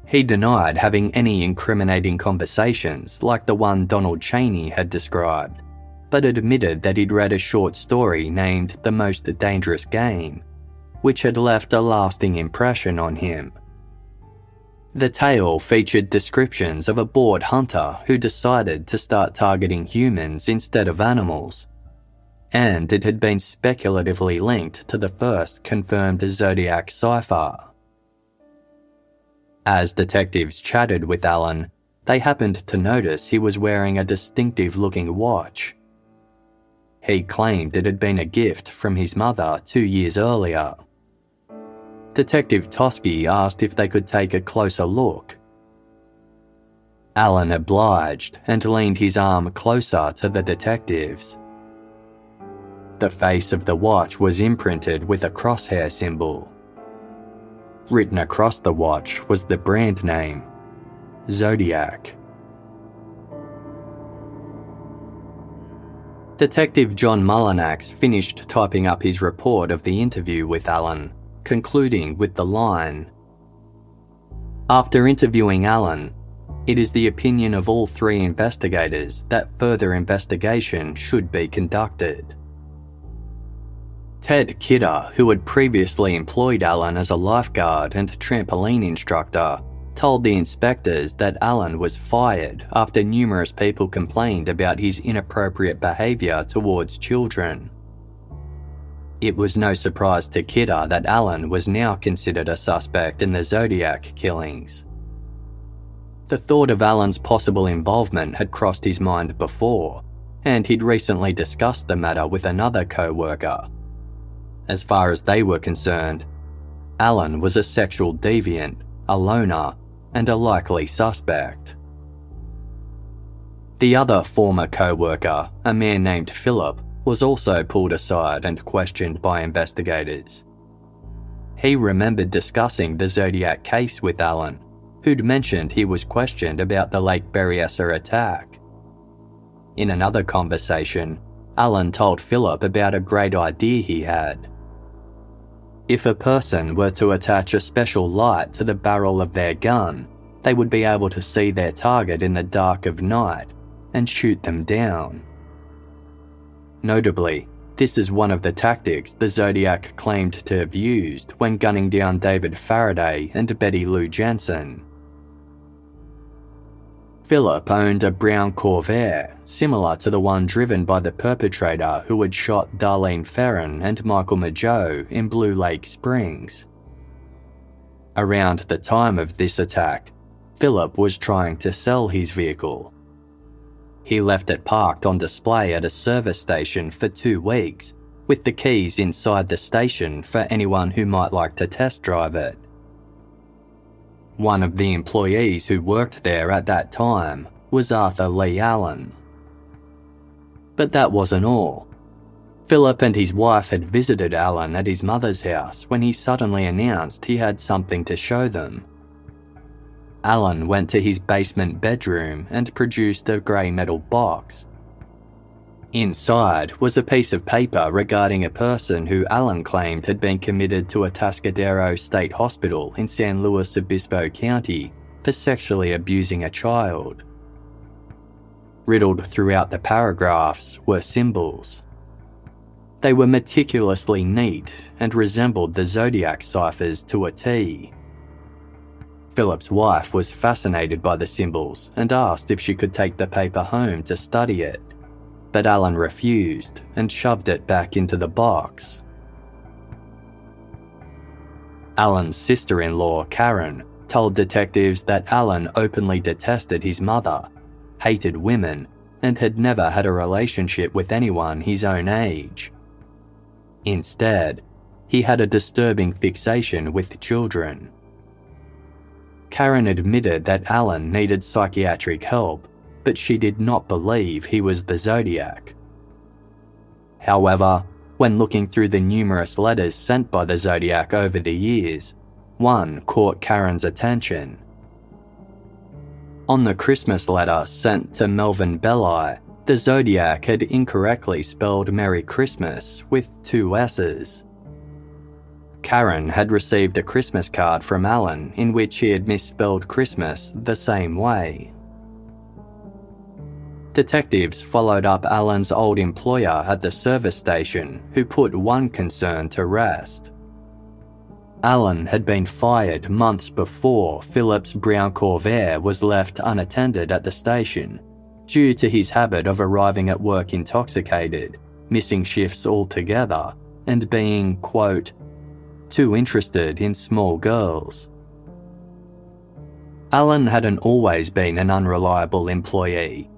He denied having any incriminating conversations like the one Donald Cheney had described, but admitted that he'd read a short story named The Most Dangerous Game, which had left a lasting impression on him. The tale featured descriptions of a bored hunter who decided to start targeting humans instead of animals, and it had been speculatively linked to the first confirmed Zodiac cipher. As detectives chatted with Allen, they happened to notice he was wearing a distinctive looking watch. He claimed it had been a gift from his mother two years earlier. Detective Toschi asked if they could take a closer look. Allen obliged and leaned his arm closer to the detectives. The face of the watch was imprinted with a crosshair symbol. Written across the watch was the brand name Zodiac. Detective John Mullinax finished typing up his report of the interview with Allen, concluding with the line After interviewing Allen, it is the opinion of all three investigators that further investigation should be conducted. Ted Kidder, who had previously employed Allen as a lifeguard and trampoline instructor, told the inspectors that Allen was fired after numerous people complained about his inappropriate behaviour towards children. It was no surprise to Kidder that Allen was now considered a suspect in the Zodiac killings. The thought of Allen's possible involvement had crossed his mind before, and he'd recently discussed the matter with another co worker as far as they were concerned, Allen was a sexual deviant, a loner, and a likely suspect. The other former co worker, a man named Philip, was also pulled aside and questioned by investigators. He remembered discussing the Zodiac case with Allen, who'd mentioned he was questioned about the Lake Berryessa attack. In another conversation, Allen told Philip about a great idea he had. If a person were to attach a special light to the barrel of their gun, they would be able to see their target in the dark of night and shoot them down. Notably, this is one of the tactics the Zodiac claimed to have used when gunning down David Faraday and Betty Lou Jensen. Philip owned a brown Corvair, similar to the one driven by the perpetrator who had shot Darlene Ferrin and Michael Mageau in Blue Lake Springs. Around the time of this attack, Philip was trying to sell his vehicle. He left it parked on display at a service station for two weeks, with the keys inside the station for anyone who might like to test drive it. One of the employees who worked there at that time was Arthur Lee Allen. But that wasn't all. Philip and his wife had visited Allen at his mother's house when he suddenly announced he had something to show them. Allen went to his basement bedroom and produced a grey metal box. Inside was a piece of paper regarding a person who Allen claimed had been committed to Atascadero State Hospital in San Luis Obispo County for sexually abusing a child. Riddled throughout the paragraphs were symbols. They were meticulously neat and resembled the zodiac ciphers to a T. Philip's wife was fascinated by the symbols and asked if she could take the paper home to study it but Allen refused and shoved it back into the box. Allen's sister in law, Karen, told detectives that Allen openly detested his mother, hated women, and had never had a relationship with anyone his own age. Instead, he had a disturbing fixation with children. Karen admitted that Allen needed psychiatric help but she did not believe he was the Zodiac. However, when looking through the numerous letters sent by the Zodiac over the years, one caught Karen's attention. On the Christmas letter sent to Melvin Belli, the Zodiac had incorrectly spelled Merry Christmas with two S's. Karen had received a Christmas card from Allen in which he had misspelled Christmas the same way. Detectives followed up Allen's old employer at the service station, who put one concern to rest. Allen had been fired months before Philip's brown Corvair was left unattended at the station, due to his habit of arriving at work intoxicated, missing shifts altogether, and being, quote, too interested in small girls. Allen hadn't always been an unreliable employee,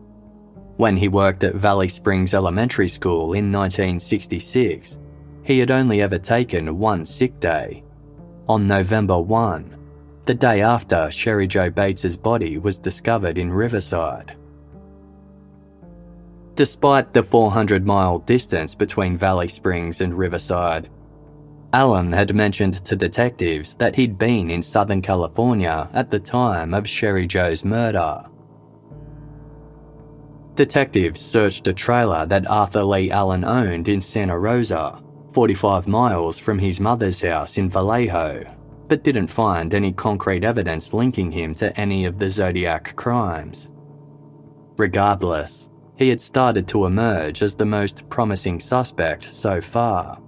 when he worked at Valley Springs Elementary School in 1966, he had only ever taken one sick day. On November 1, the day after Sherry Jo Bates's body was discovered in Riverside. Despite the 400 mile distance between Valley Springs and Riverside, Allen had mentioned to detectives that he'd been in Southern California at the time of Sherry Jo's murder. Detectives searched a trailer that Arthur Lee Allen owned in Santa Rosa, 45 miles from his mother's house in Vallejo, but didn't find any concrete evidence linking him to any of the Zodiac crimes. Regardless, he had started to emerge as the most promising suspect so far.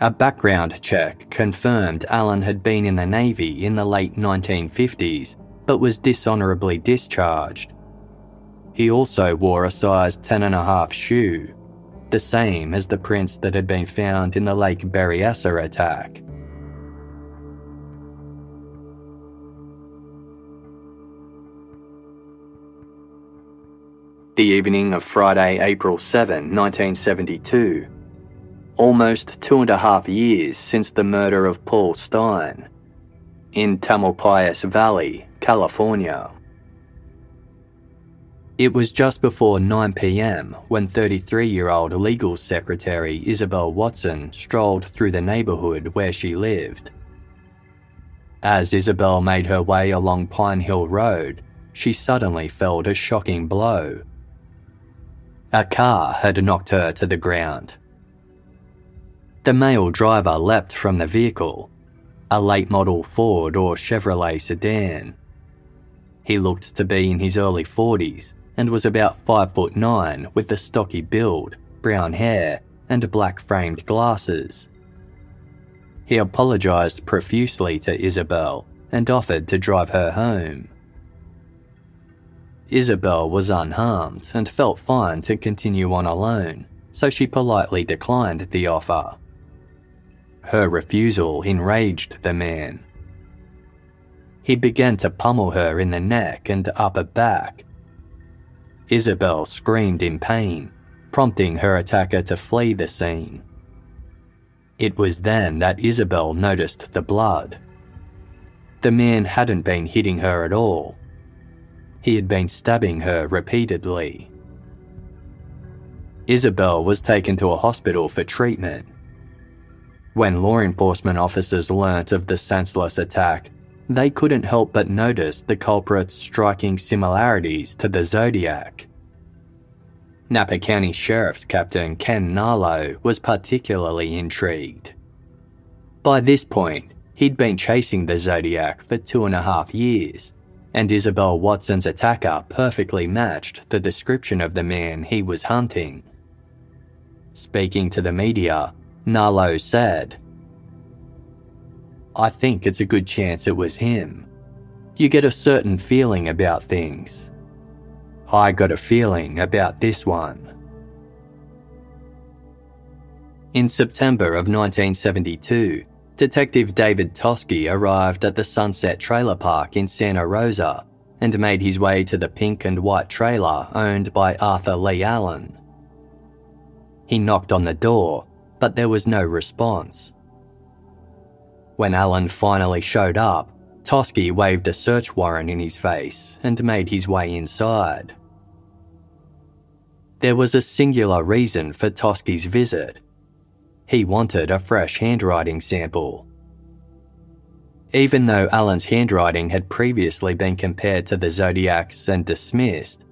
A background check confirmed Allen had been in the Navy in the late 1950s, but was dishonourably discharged he also wore a size 10.5 shoe, the same as the prints that had been found in the Lake Berryessa attack. The evening of Friday, April 7, 1972, almost two and a half years since the murder of Paul Stine in Tamalpais Valley, California. It was just before 9pm when 33 year old legal secretary Isabel Watson strolled through the neighbourhood where she lived. As Isabel made her way along Pine Hill Road, she suddenly felt a shocking blow. A car had knocked her to the ground. The male driver leapt from the vehicle, a late model Ford or Chevrolet sedan. He looked to be in his early 40s and was about 5 foot 9 with a stocky build, brown hair, and black framed glasses. He apologised profusely to Isabel and offered to drive her home. Isabel was unharmed and felt fine to continue on alone, so she politely declined the offer. Her refusal enraged the man. He began to pummel her in the neck and upper back. Isabel screamed in pain, prompting her attacker to flee the scene. It was then that Isabel noticed the blood. The man hadn't been hitting her at all. He had been stabbing her repeatedly. Isabel was taken to a hospital for treatment. When law enforcement officers learnt of the senseless attack, they couldn't help but notice the culprit's striking similarities to the Zodiac. Napa County Sheriff's Captain Ken Narlow was particularly intrigued. By this point, he'd been chasing the Zodiac for two and a half years, and Isabel Watson's attacker perfectly matched the description of the man he was hunting. Speaking to the media, Narlow said, I think it's a good chance it was him. You get a certain feeling about things. I got a feeling about this one. In September of 1972, Detective David Toschi arrived at the Sunset Trailer Park in Santa Rosa and made his way to the pink and white trailer owned by Arthur Lee Allen. He knocked on the door, but there was no response. When Allen finally showed up, Toschi waved a search warrant in his face and made his way inside. There was a singular reason for Toschi's visit. He wanted a fresh handwriting sample. Even though Allen's handwriting had previously been compared to the Zodiac's and dismissed,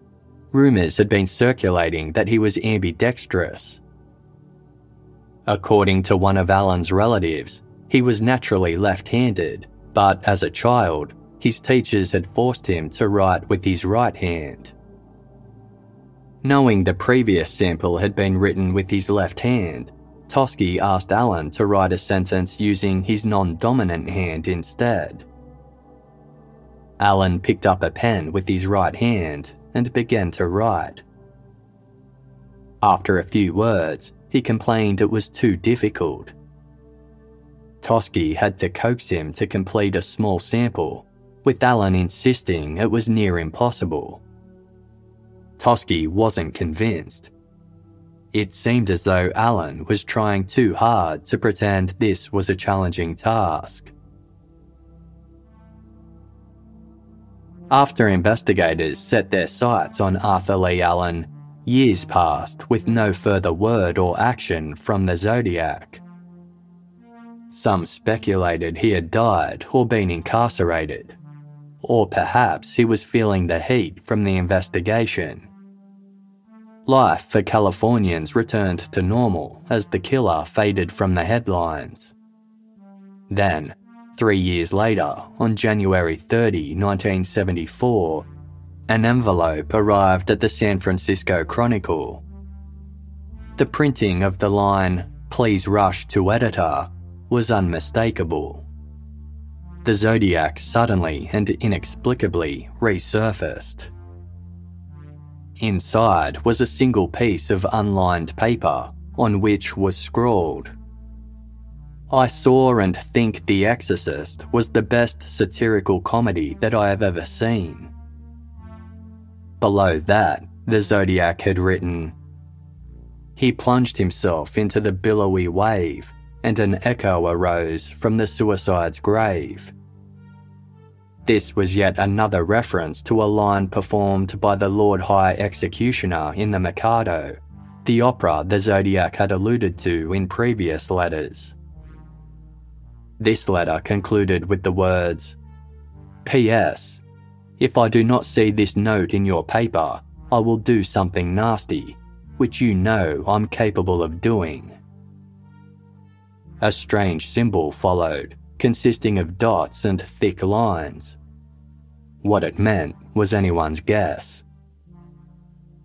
rumours had been circulating that he was ambidextrous. According to one of Allen's relatives, he was naturally left handed, but as a child, his teachers had forced him to write with his right hand. Knowing the previous sample had been written with his left hand, Toschi asked Allen to write a sentence using his non dominant hand instead. Allen picked up a pen with his right hand and began to write. After a few words, he complained it was too difficult. Toschi had to coax him to complete a small sample, with Allen insisting it was near impossible. Toschi wasn't convinced. It seemed as though Allen was trying too hard to pretend this was a challenging task. After investigators set their sights on Arthur Lee Allen, Years passed with no further word or action from the Zodiac. Some speculated he had died or been incarcerated, or perhaps he was feeling the heat from the investigation. Life for Californians returned to normal as the killer faded from the headlines. Then, three years later, on January 30, 1974, an envelope arrived at the San Francisco Chronicle. The printing of the line, Please rush to editor, was unmistakable. The Zodiac suddenly and inexplicably resurfaced. Inside was a single piece of unlined paper on which was scrawled I saw and think The Exorcist was the best satirical comedy that I have ever seen. Below that, the Zodiac had written He plunged himself into the billowy wave, and an echo arose from the suicide's grave. This was yet another reference to a line performed by the Lord High Executioner in The Mikado, the opera the Zodiac had alluded to in previous letters. This letter concluded with the words P.S. If I do not see this note in your paper, I will do something nasty, which you know I'm capable of doing. A strange symbol followed, consisting of dots and thick lines. What it meant was anyone's guess.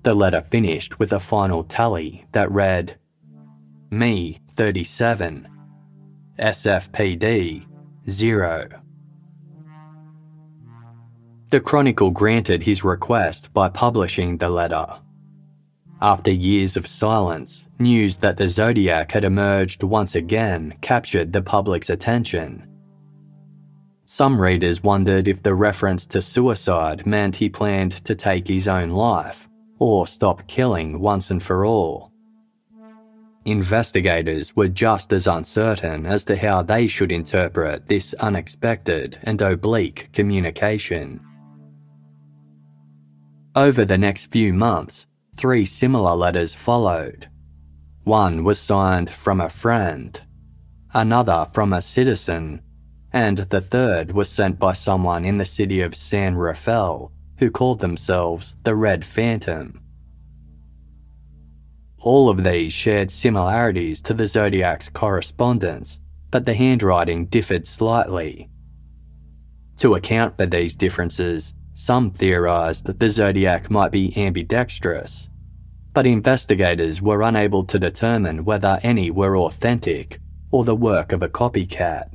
The letter finished with a final tally that read Me 37, SFPD 0. The Chronicle granted his request by publishing the letter. After years of silence, news that the Zodiac had emerged once again captured the public's attention. Some readers wondered if the reference to suicide meant he planned to take his own life, or stop killing once and for all. Investigators were just as uncertain as to how they should interpret this unexpected and oblique communication. Over the next few months, three similar letters followed. One was signed from a friend, another from a citizen, and the third was sent by someone in the city of San Rafael who called themselves the Red Phantom. All of these shared similarities to the Zodiac's correspondence, but the handwriting differed slightly. To account for these differences, some theorised that the Zodiac might be ambidextrous, but investigators were unable to determine whether any were authentic or the work of a copycat.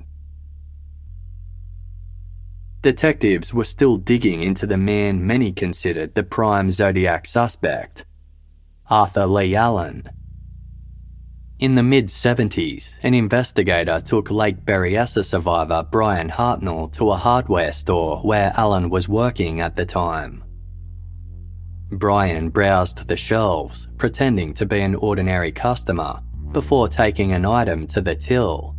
Detectives were still digging into the man many considered the prime Zodiac suspect, Arthur Lee Allen. In the mid 70s, an investigator took Lake Berryessa survivor Bryan Hartnell to a hardware store where Allen was working at the time. Bryan browsed the shelves, pretending to be an ordinary customer, before taking an item to the till.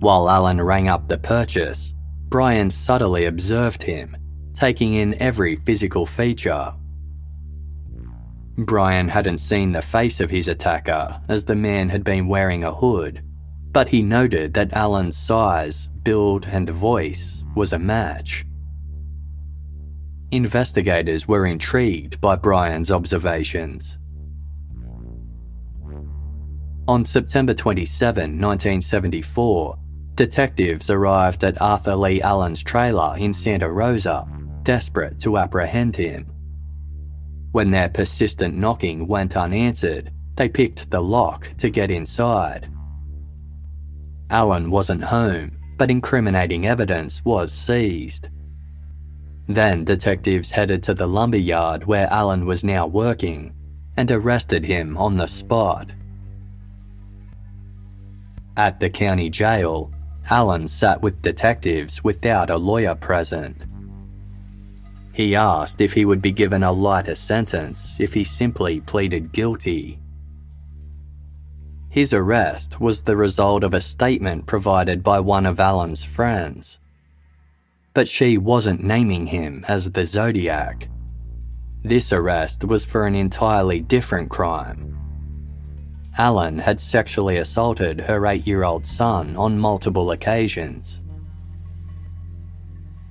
While Allen rang up the purchase, Bryan subtly observed him, taking in every physical feature Bryan hadn't seen the face of his attacker, as the man had been wearing a hood, but he noted that Allen's size, build, and voice was a match. Investigators were intrigued by Bryan's observations. On September 27, 1974, detectives arrived at Arthur Lee Allen's trailer in Santa Rosa, desperate to apprehend him. When their persistent knocking went unanswered, they picked the lock to get inside. Allen wasn't home, but incriminating evidence was seized. Then detectives headed to the lumber yard where Allen was now working and arrested him on the spot. At the county jail, Allen sat with detectives without a lawyer present. He asked if he would be given a lighter sentence if he simply pleaded guilty. His arrest was the result of a statement provided by one of Allen's friends. But she wasn't naming him as the Zodiac. This arrest was for an entirely different crime. Allen had sexually assaulted her eight year old son on multiple occasions.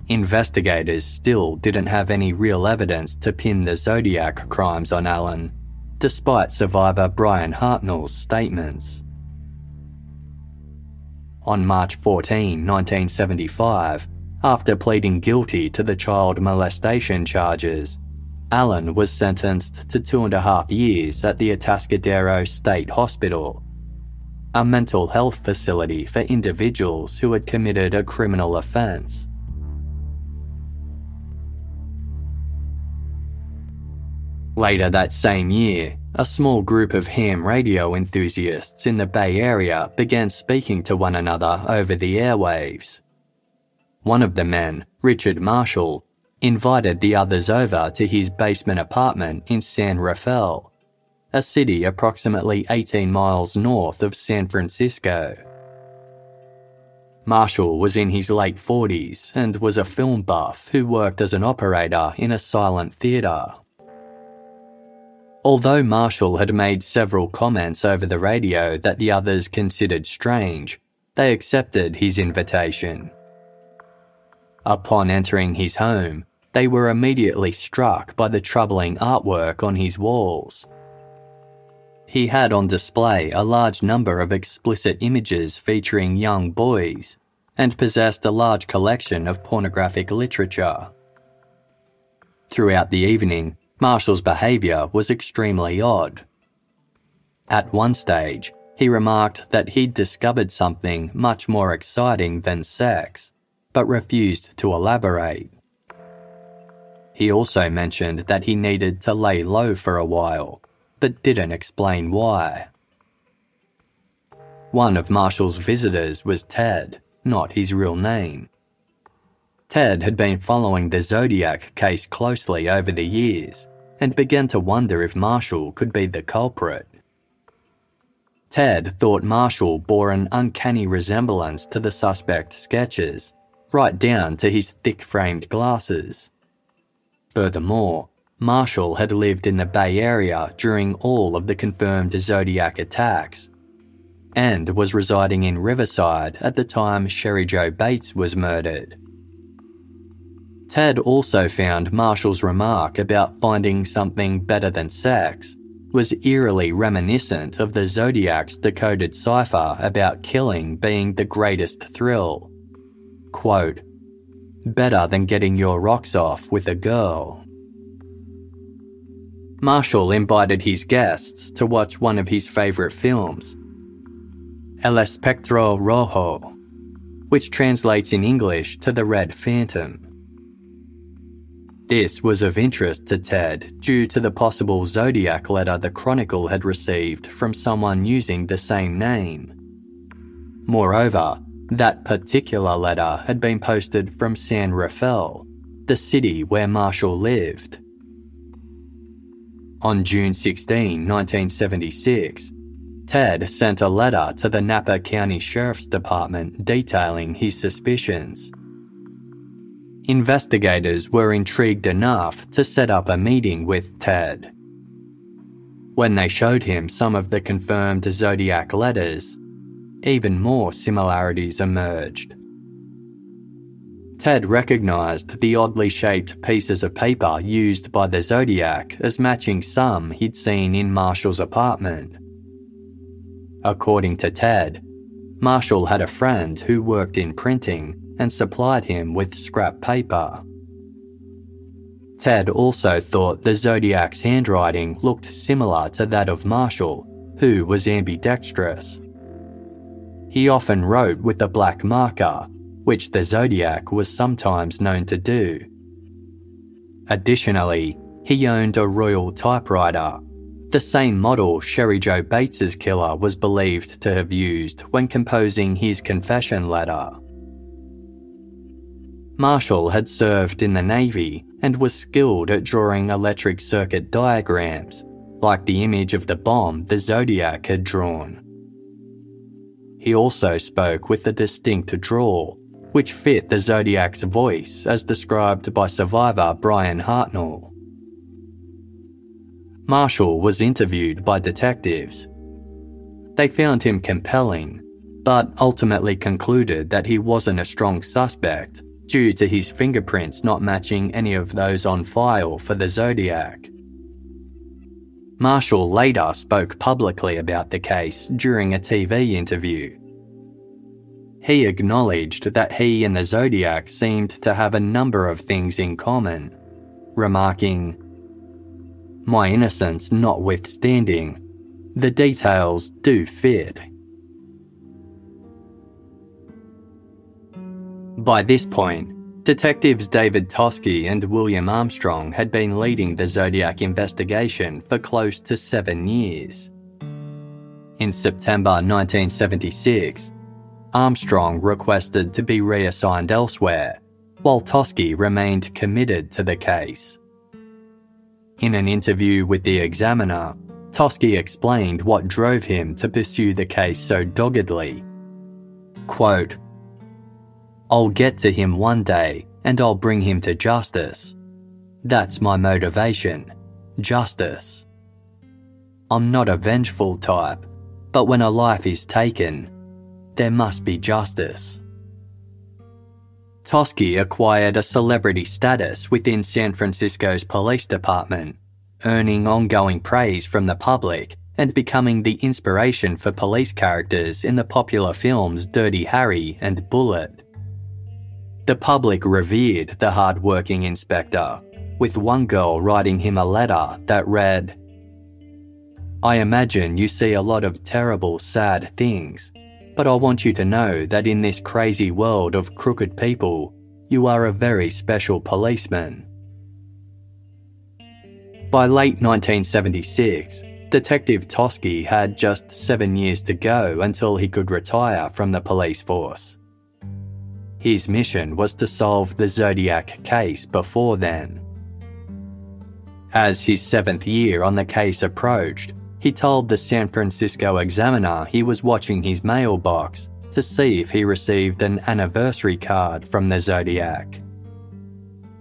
Investigators still didn't have any real evidence to pin the Zodiac crimes on Allen, despite survivor Bryan Hartnell's statements. On March 14, 1975, after pleading guilty to the child molestation charges, Allen was sentenced to two and a half years at the Atascadero State Hospital, a mental health facility for individuals who had committed a criminal offence. Later that same year, a small group of ham radio enthusiasts in the Bay Area began speaking to one another over the airwaves. One of the men, Richard Marshall, invited the others over to his basement apartment in San Rafael, a city approximately 18 miles north of San Francisco. Marshall was in his late 40s and was a film buff who worked as an operator in a silent theatre Although Marshall had made several comments over the radio that the others considered strange, they accepted his invitation. Upon entering his home, they were immediately struck by the troubling artwork on his walls. He had on display a large number of explicit images featuring young boys and possessed a large collection of pornographic literature. Throughout the evening, Marshall's behaviour was extremely odd. At one stage, he remarked that he'd discovered something much more exciting than sex, but refused to elaborate. He also mentioned that he needed to lay low for a while, but didn't explain why. One of Marshall's visitors was Ted, not his real name. Ted had been following the Zodiac case closely over the years and began to wonder if Marshall could be the culprit. Ted thought Marshall bore an uncanny resemblance to the suspect's sketches, right down to his thick framed glasses. Furthermore, Marshall had lived in the Bay Area during all of the confirmed Zodiac attacks and was residing in Riverside at the time Cheri Jo Bates was murdered. Ted also found Marshall's remark about finding something better than sex was eerily reminiscent of the Zodiac's decoded cipher about killing being the greatest thrill. Quote, better than getting your rocks off with a girl. Marshall invited his guests to watch one of his favourite films, El Espectro Rojo, which translates in English to the Red Phantom. This was of interest to Ted due to the possible Zodiac letter the Chronicle had received from someone using the same name. Moreover, that particular letter had been posted from San Rafael, the city where Marshall lived. On June 16, 1976, Ted sent a letter to the Napa County Sheriff's Department detailing his suspicions. Investigators were intrigued enough to set up a meeting with Ted. When they showed him some of the confirmed Zodiac letters, even more similarities emerged. Ted recognised the oddly shaped pieces of paper used by the Zodiac as matching some he'd seen in Marshall's apartment. According to Ted, Marshall had a friend who worked in printing and supplied him with scrap paper. Ted also thought the Zodiac's handwriting looked similar to that of Marshall, who was ambidextrous. He often wrote with a black marker, which the Zodiac was sometimes known to do. Additionally, he owned a Royal typewriter, the same model Sherry Jo Bates's killer was believed to have used when composing his confession letter. Marshall had served in the Navy and was skilled at drawing electric circuit diagrams, like the image of the bomb the Zodiac had drawn. He also spoke with a distinct drawl, which fit the Zodiac's voice as described by survivor Bryan Hartnell. Marshall was interviewed by detectives. They found him compelling, but ultimately concluded that he wasn't a strong suspect due to his fingerprints not matching any of those on file for the Zodiac. Marshall later spoke publicly about the case during a TV interview. He acknowledged that he and the Zodiac seemed to have a number of things in common, remarking, My innocence notwithstanding, the details do fit. By this point, detectives David Toschi and William Armstrong had been leading the Zodiac investigation for close to seven years. In September 1976, Armstrong requested to be reassigned elsewhere, while Toschi remained committed to the case. In an interview with the Examiner, Toschi explained what drove him to pursue the case so doggedly. Quote, I'll get to him one day and I'll bring him to justice. That's my motivation justice. I'm not a vengeful type, but when a life is taken, there must be justice. Toschi acquired a celebrity status within San Francisco's police department, earning ongoing praise from the public and becoming the inspiration for police characters in the popular films Dirty Harry and Bullitt. The public revered the hard-working inspector, with one girl writing him a letter that read, I imagine you see a lot of terrible, sad things, but I want you to know that in this crazy world of crooked people, you are a very special policeman. By late 1976, Detective Toschi had just seven years to go until he could retire from the police force. His mission was to solve the Zodiac case before then. As his seventh year on the case approached, he told the San Francisco Examiner he was watching his mailbox to see if he received an anniversary card from the Zodiac.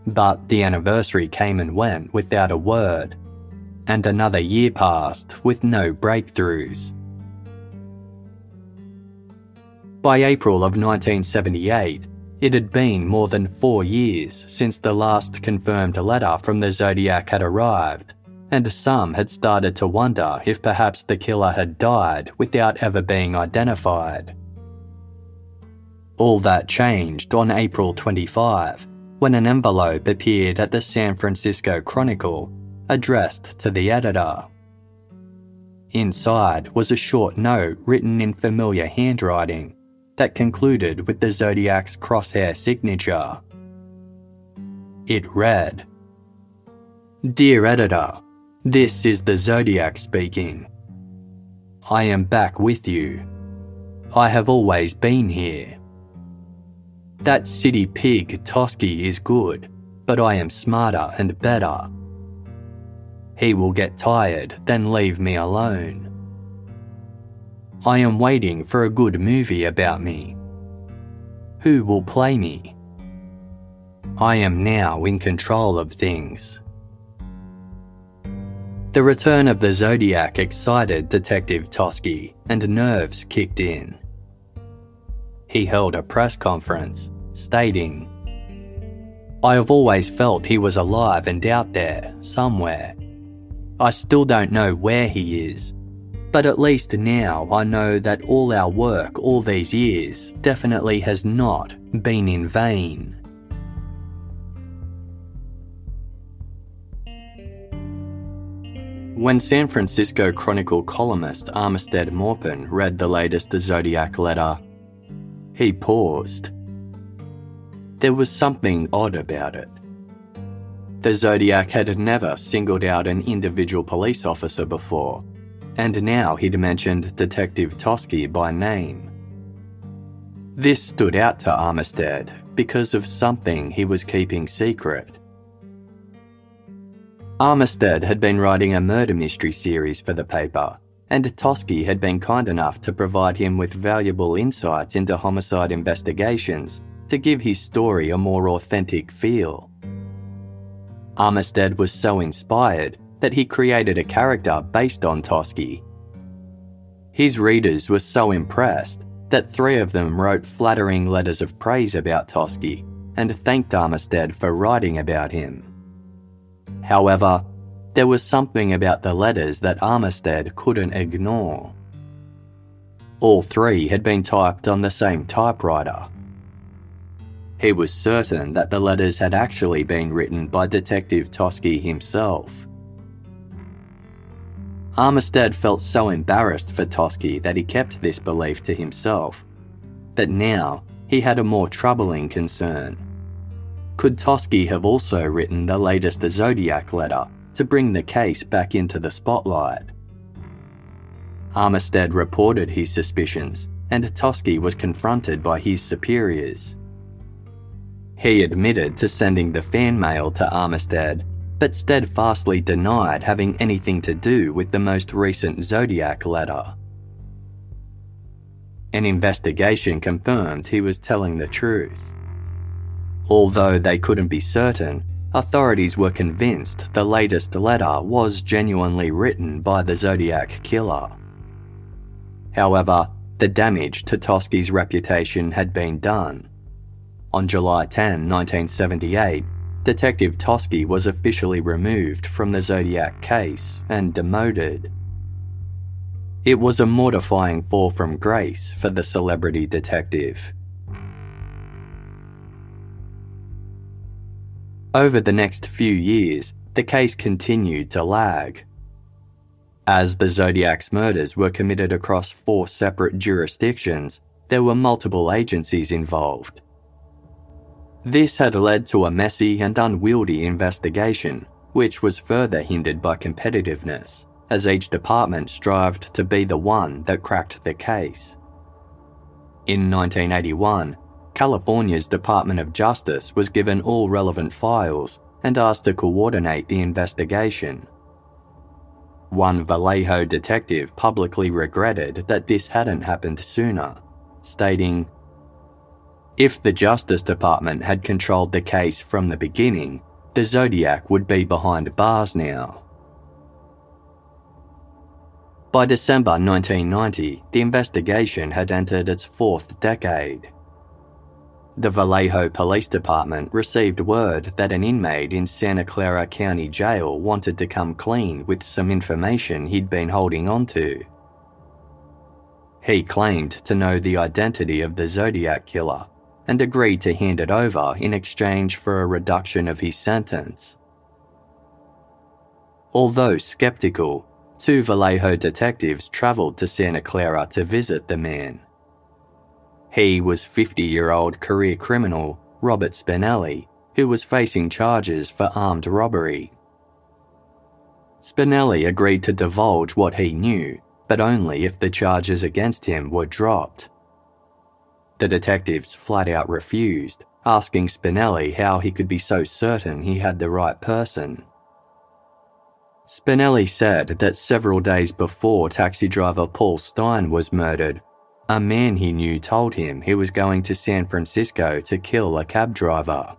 But the anniversary came and went without a word, and another year passed with no breakthroughs. By April of 1978, it had been more than four years since the last confirmed letter from the Zodiac had arrived, and some had started to wonder if perhaps the killer had died without ever being identified. All that changed on April 25 when an envelope appeared at the San Francisco Chronicle addressed to the editor. Inside was a short note written in familiar handwriting that concluded with the Zodiac's crosshair signature. It read Dear editor, this is the Zodiac speaking. I am back with you. I have always been here. That city pig Toschi is good, but I am smarter and better. He will get tired, then leave me alone. I am waiting for a good movie about me. Who will play me? I am now in control of things. The return of the Zodiac excited Detective Toschi, and nerves kicked in. He held a press conference, stating, I have always felt he was alive and out there, somewhere. I still don't know where he is, but at least now I know that all our work all these years definitely has not been in vain. When San Francisco Chronicle columnist Armistead Maupin read the latest Zodiac letter, he paused. There was something odd about it. The Zodiac had never singled out an individual police officer before and now he'd mentioned Detective Toschi by name. This stood out to Armistead because of something he was keeping secret. Armistead had been writing a murder mystery series for the paper, and Toschi had been kind enough to provide him with valuable insights into homicide investigations to give his story a more authentic feel. Armistead was so inspired that he created a character based on Toschi. His readers were so impressed that three of them wrote flattering letters of praise about Toschi and thanked Armistead for writing about him. However, there was something about the letters that Armistead couldn't ignore. All three had been typed on the same typewriter. He was certain that the letters had actually been written by Detective Toschi himself. Armistead felt so embarrassed for Toschi that he kept this belief to himself. But now he had a more troubling concern. Could Toschi have also written the latest Zodiac letter to bring the case back into the spotlight? Armistead reported his suspicions, and Toschi was confronted by his superiors. He admitted to sending the fan mail to Armistead but steadfastly denied having anything to do with the most recent Zodiac letter. An investigation confirmed he was telling the truth. Although they couldn't be certain, authorities were convinced the latest letter was genuinely written by the Zodiac killer. However, the damage to Toschi's reputation had been done. On July 10, 1978, Detective Toschi was officially removed from the Zodiac case and demoted. It was a mortifying fall from grace for the celebrity detective. Over the next few years, the case continued to lag. As the Zodiac's murders were committed across four separate jurisdictions, there were multiple agencies involved. This had led to a messy and unwieldy investigation, which was further hindered by competitiveness, as each department strived to be the one that cracked the case. In 1981, California's Department of Justice was given all relevant files and asked to coordinate the investigation. One Vallejo detective publicly regretted that this hadn't happened sooner, stating, If the Justice Department had controlled the case from the beginning, the Zodiac would be behind bars now. By December 1990, the investigation had entered its fourth decade. The Vallejo Police Department received word that an inmate in Santa Clara County Jail wanted to come clean with some information he'd been holding onto. He claimed to know the identity of the Zodiac killer and agreed to hand it over in exchange for a reduction of his sentence. Although skeptical, two Vallejo detectives travelled to Santa Clara to visit the man. He was 50 year old career criminal Robert Spinelli, who was facing charges for armed robbery. Spinelli agreed to divulge what he knew, but only if the charges against him were dropped. The detectives flat out refused, asking Spinelli how he could be so certain he had the right person. Spinelli said that several days before taxi driver Paul Stine was murdered, a man he knew told him he was going to San Francisco to kill a cab driver.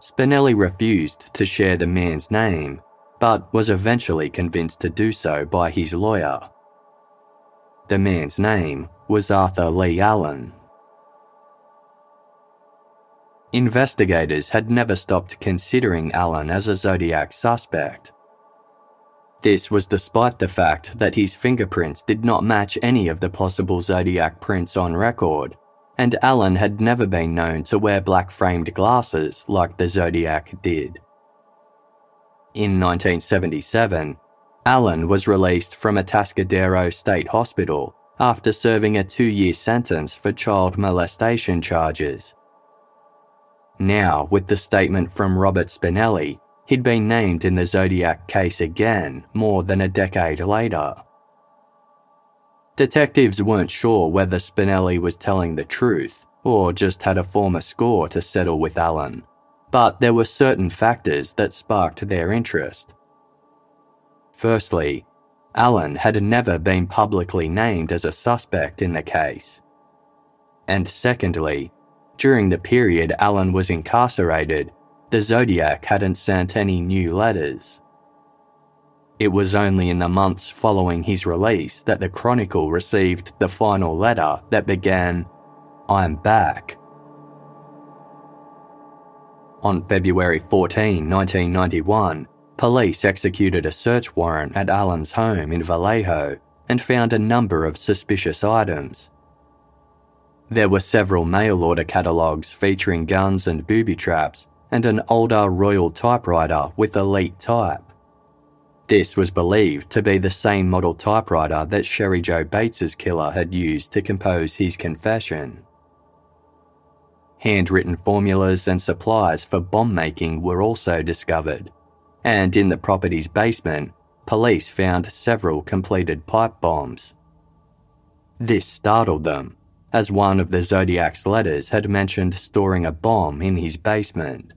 Spinelli refused to share the man's name, but was eventually convinced to do so by his lawyer. The man's name was Arthur Lee Allen. Investigators had never stopped considering Allen as a Zodiac suspect. This was despite the fact that his fingerprints did not match any of the possible Zodiac prints on record, and Allen had never been known to wear black framed glasses like the Zodiac did. In 1977, Allen was released from Atascadero State Hospital after serving a two year sentence for child molestation charges. Now, with the statement from Robert Spinelli, he'd been named in the Zodiac case again more than a decade later. Detectives weren't sure whether Spinelli was telling the truth or just had a former score to settle with Allen, but there were certain factors that sparked their interest. Firstly, Allen had never been publicly named as a suspect in the case. And secondly, during the period Allen was incarcerated, the Zodiac hadn't sent any new letters. It was only in the months following his release that the Chronicle received the final letter that began, I'm back. On February 14, 1991, Police executed a search warrant at Allen's home in Vallejo and found a number of suspicious items. There were several mail order catalogues featuring guns and booby traps and an older Royal typewriter with elite type. This was believed to be the same model typewriter that Sherry Jo Bates's killer had used to compose his confession. Handwritten formulas and supplies for bomb making were also discovered, and in the property's basement, police found several completed pipe bombs. This startled them, as one of the Zodiac's letters had mentioned storing a bomb in his basement.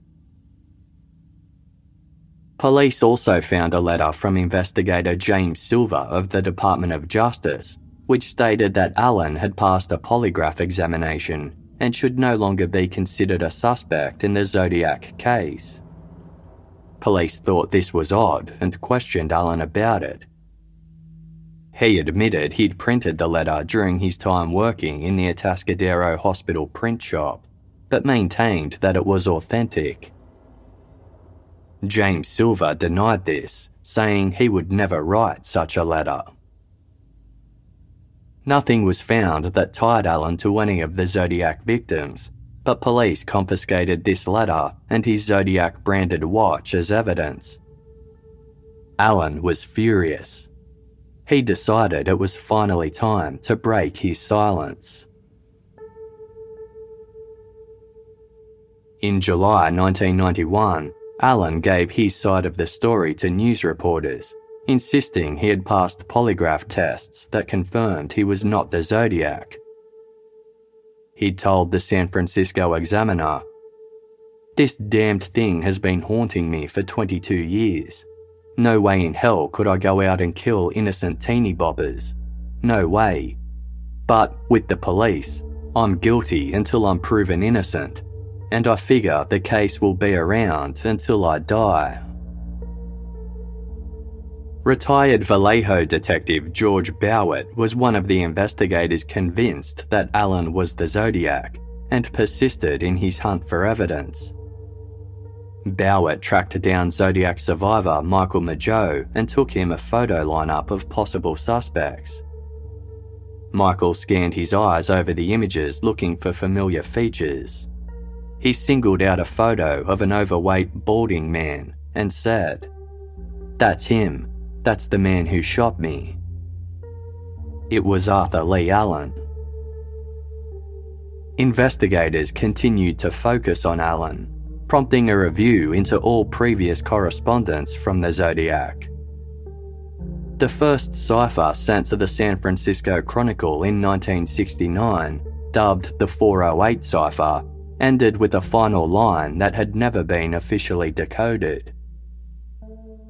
Police also found a letter from investigator James Silver of the Department of Justice, which stated that Allen had passed a polygraph examination and should no longer be considered a suspect in the Zodiac case. Police thought this was odd and questioned Allen about it. He admitted he'd printed the letter during his time working in the Atascadero Hospital print shop, but maintained that it was authentic. James Silver denied this, saying he would never write such a letter. Nothing was found that tied Allen to any of the Zodiac victims, but police confiscated this letter and his Zodiac branded watch as evidence. Allen was furious. He decided it was finally time to break his silence. In July 1991, Allen gave his side of the story to news reporters, insisting he had passed polygraph tests that confirmed he was not the Zodiac. He told the San Francisco Examiner, This damned thing has been haunting me for 22 years. No way in hell could I go out and kill innocent teeny boppers. No way. But with the police, I'm guilty until I'm proven innocent, and I figure the case will be around until I die. Retired Vallejo detective George Bawart was one of the investigators convinced that Allen was the Zodiac and persisted in his hunt for evidence. Bawart tracked down Zodiac survivor Michael Mageau and took him a photo lineup of possible suspects. Michael scanned his eyes over the images looking for familiar features. He singled out a photo of an overweight, balding man and said, That's him. That's the man who shot me. It was Arthur Lee Allen. Investigators continued to focus on Allen prompting a review into all previous correspondence from the Zodiac. The first cipher sent to the San Francisco Chronicle in 1969, dubbed the 408 cipher, ended with a final line that had never been officially decoded.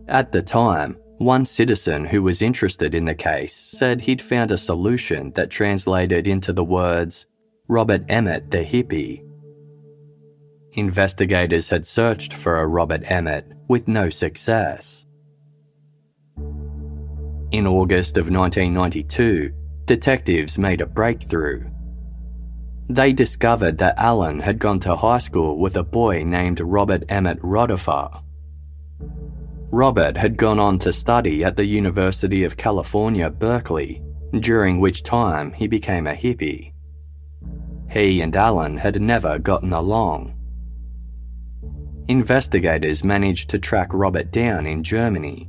At the time, one citizen who was interested in the case said he'd found a solution that translated into the words Robert Emmett the hippie Investigators had searched for a Robert Emmett with no success. In August of 1992, detectives made a breakthrough. They discovered that Allen had gone to high school with a boy named Robert Emmett Rodifer. Robert had gone on to study at the University of California, Berkeley, during which time he became a hippie. He and Allen had never gotten along investigators managed to track Robert down in Germany.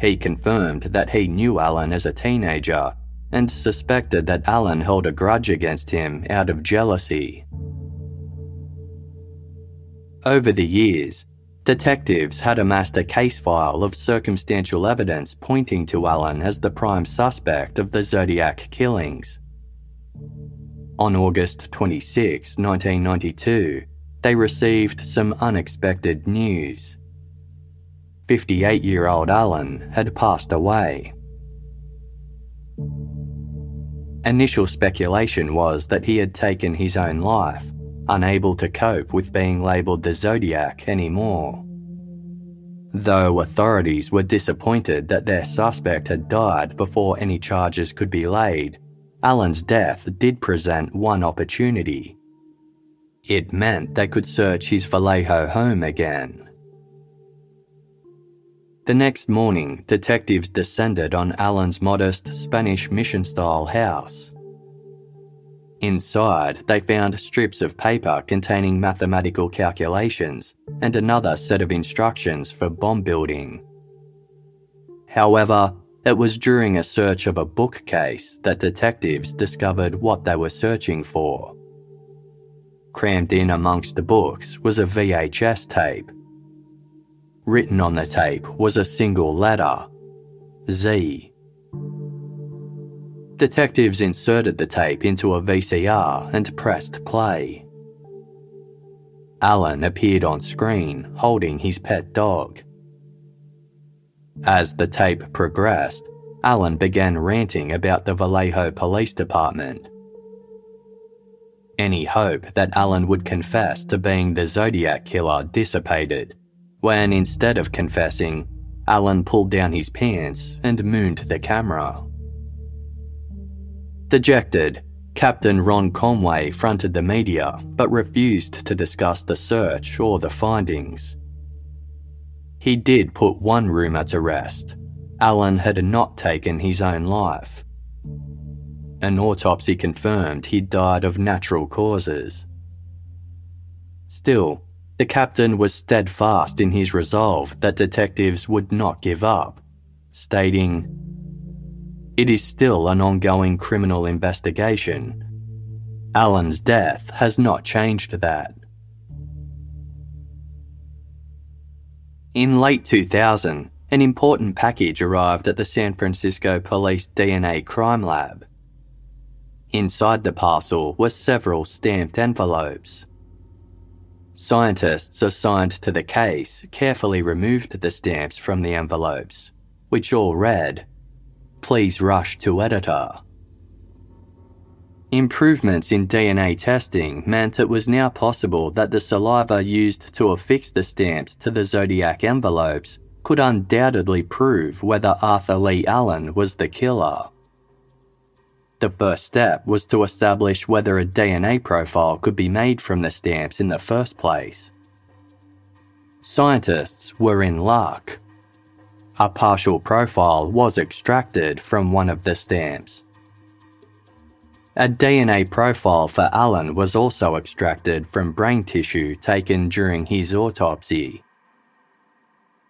He confirmed that he knew Allen as a teenager and suspected that Allen held a grudge against him out of jealousy. Over the years, detectives had amassed a case file of circumstantial evidence pointing to Allen as the prime suspect of the Zodiac killings. On August 26, 1992, they received some unexpected news. 58 year old Allen had passed away. Initial speculation was that he had taken his own life, unable to cope with being labelled the Zodiac anymore. Though authorities were disappointed that their suspect had died before any charges could be laid, Allen's death did present one opportunity it meant they could search his Vallejo home again. The next morning, detectives descended on Allen's modest Spanish mission style house. Inside, they found strips of paper containing mathematical calculations and another set of instructions for bomb building. However, it was during a search of a bookcase that detectives discovered what they were searching for. Crammed in amongst the books was a VHS tape. Written on the tape was a single letter Z. Detectives inserted the tape into a VCR and pressed play. Allen appeared on screen holding his pet dog. As the tape progressed, Allen began ranting about the Vallejo Police Department any hope that Allen would confess to being the Zodiac killer dissipated, when instead of confessing, Allen pulled down his pants and mooned the camera. Dejected, Captain Ron Conway fronted the media but refused to discuss the search or the findings. He did put one rumour to rest Allen had not taken his own life. An autopsy confirmed he'd died of natural causes. Still, the captain was steadfast in his resolve that detectives would not give up, stating, It is still an ongoing criminal investigation. Allen's death has not changed that. In late 2000, an important package arrived at the San Francisco Police DNA crime lab. Inside the parcel were several stamped envelopes. Scientists assigned to the case carefully removed the stamps from the envelopes, which all read, Please rush to editor. Improvements in DNA testing meant it was now possible that the saliva used to affix the stamps to the Zodiac envelopes could undoubtedly prove whether Arthur Lee Allen was the killer. The first step was to establish whether a DNA profile could be made from the stamps in the first place. Scientists were in luck. A partial profile was extracted from one of the stamps. A DNA profile for Allen was also extracted from brain tissue taken during his autopsy.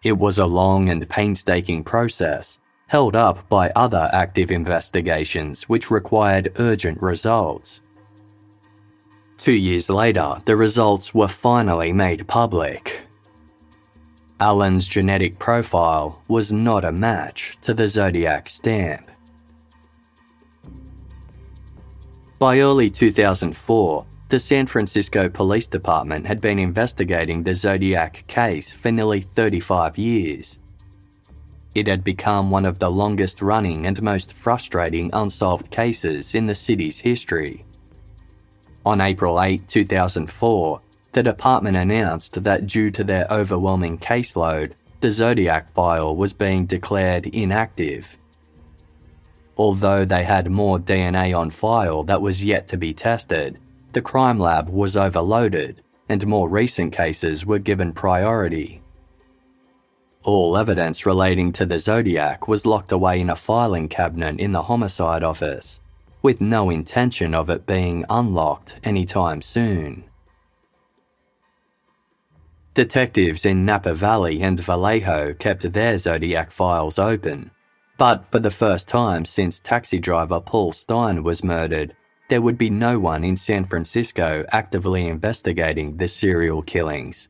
It was a long and painstaking process, held up by other active investigations which required urgent results. Two years later, the results were finally made public. Allen's genetic profile was not a match to the Zodiac stamp. By early 2004, the San Francisco Police Department had been investigating the Zodiac case for nearly 35 years. It had become one of the longest running and most frustrating unsolved cases in the city's history. On April 8, 2004, the department announced that due to their overwhelming caseload, the Zodiac file was being declared inactive Although they had more DNA on file that was yet to be tested, the crime lab was overloaded and more recent cases were given priority. All evidence relating to the Zodiac was locked away in a filing cabinet in the homicide office, with no intention of it being unlocked anytime soon. Detectives in Napa Valley and Vallejo kept their Zodiac files open but for the first time since taxi driver Paul Stine was murdered, there would be no one in San Francisco actively investigating the serial killings.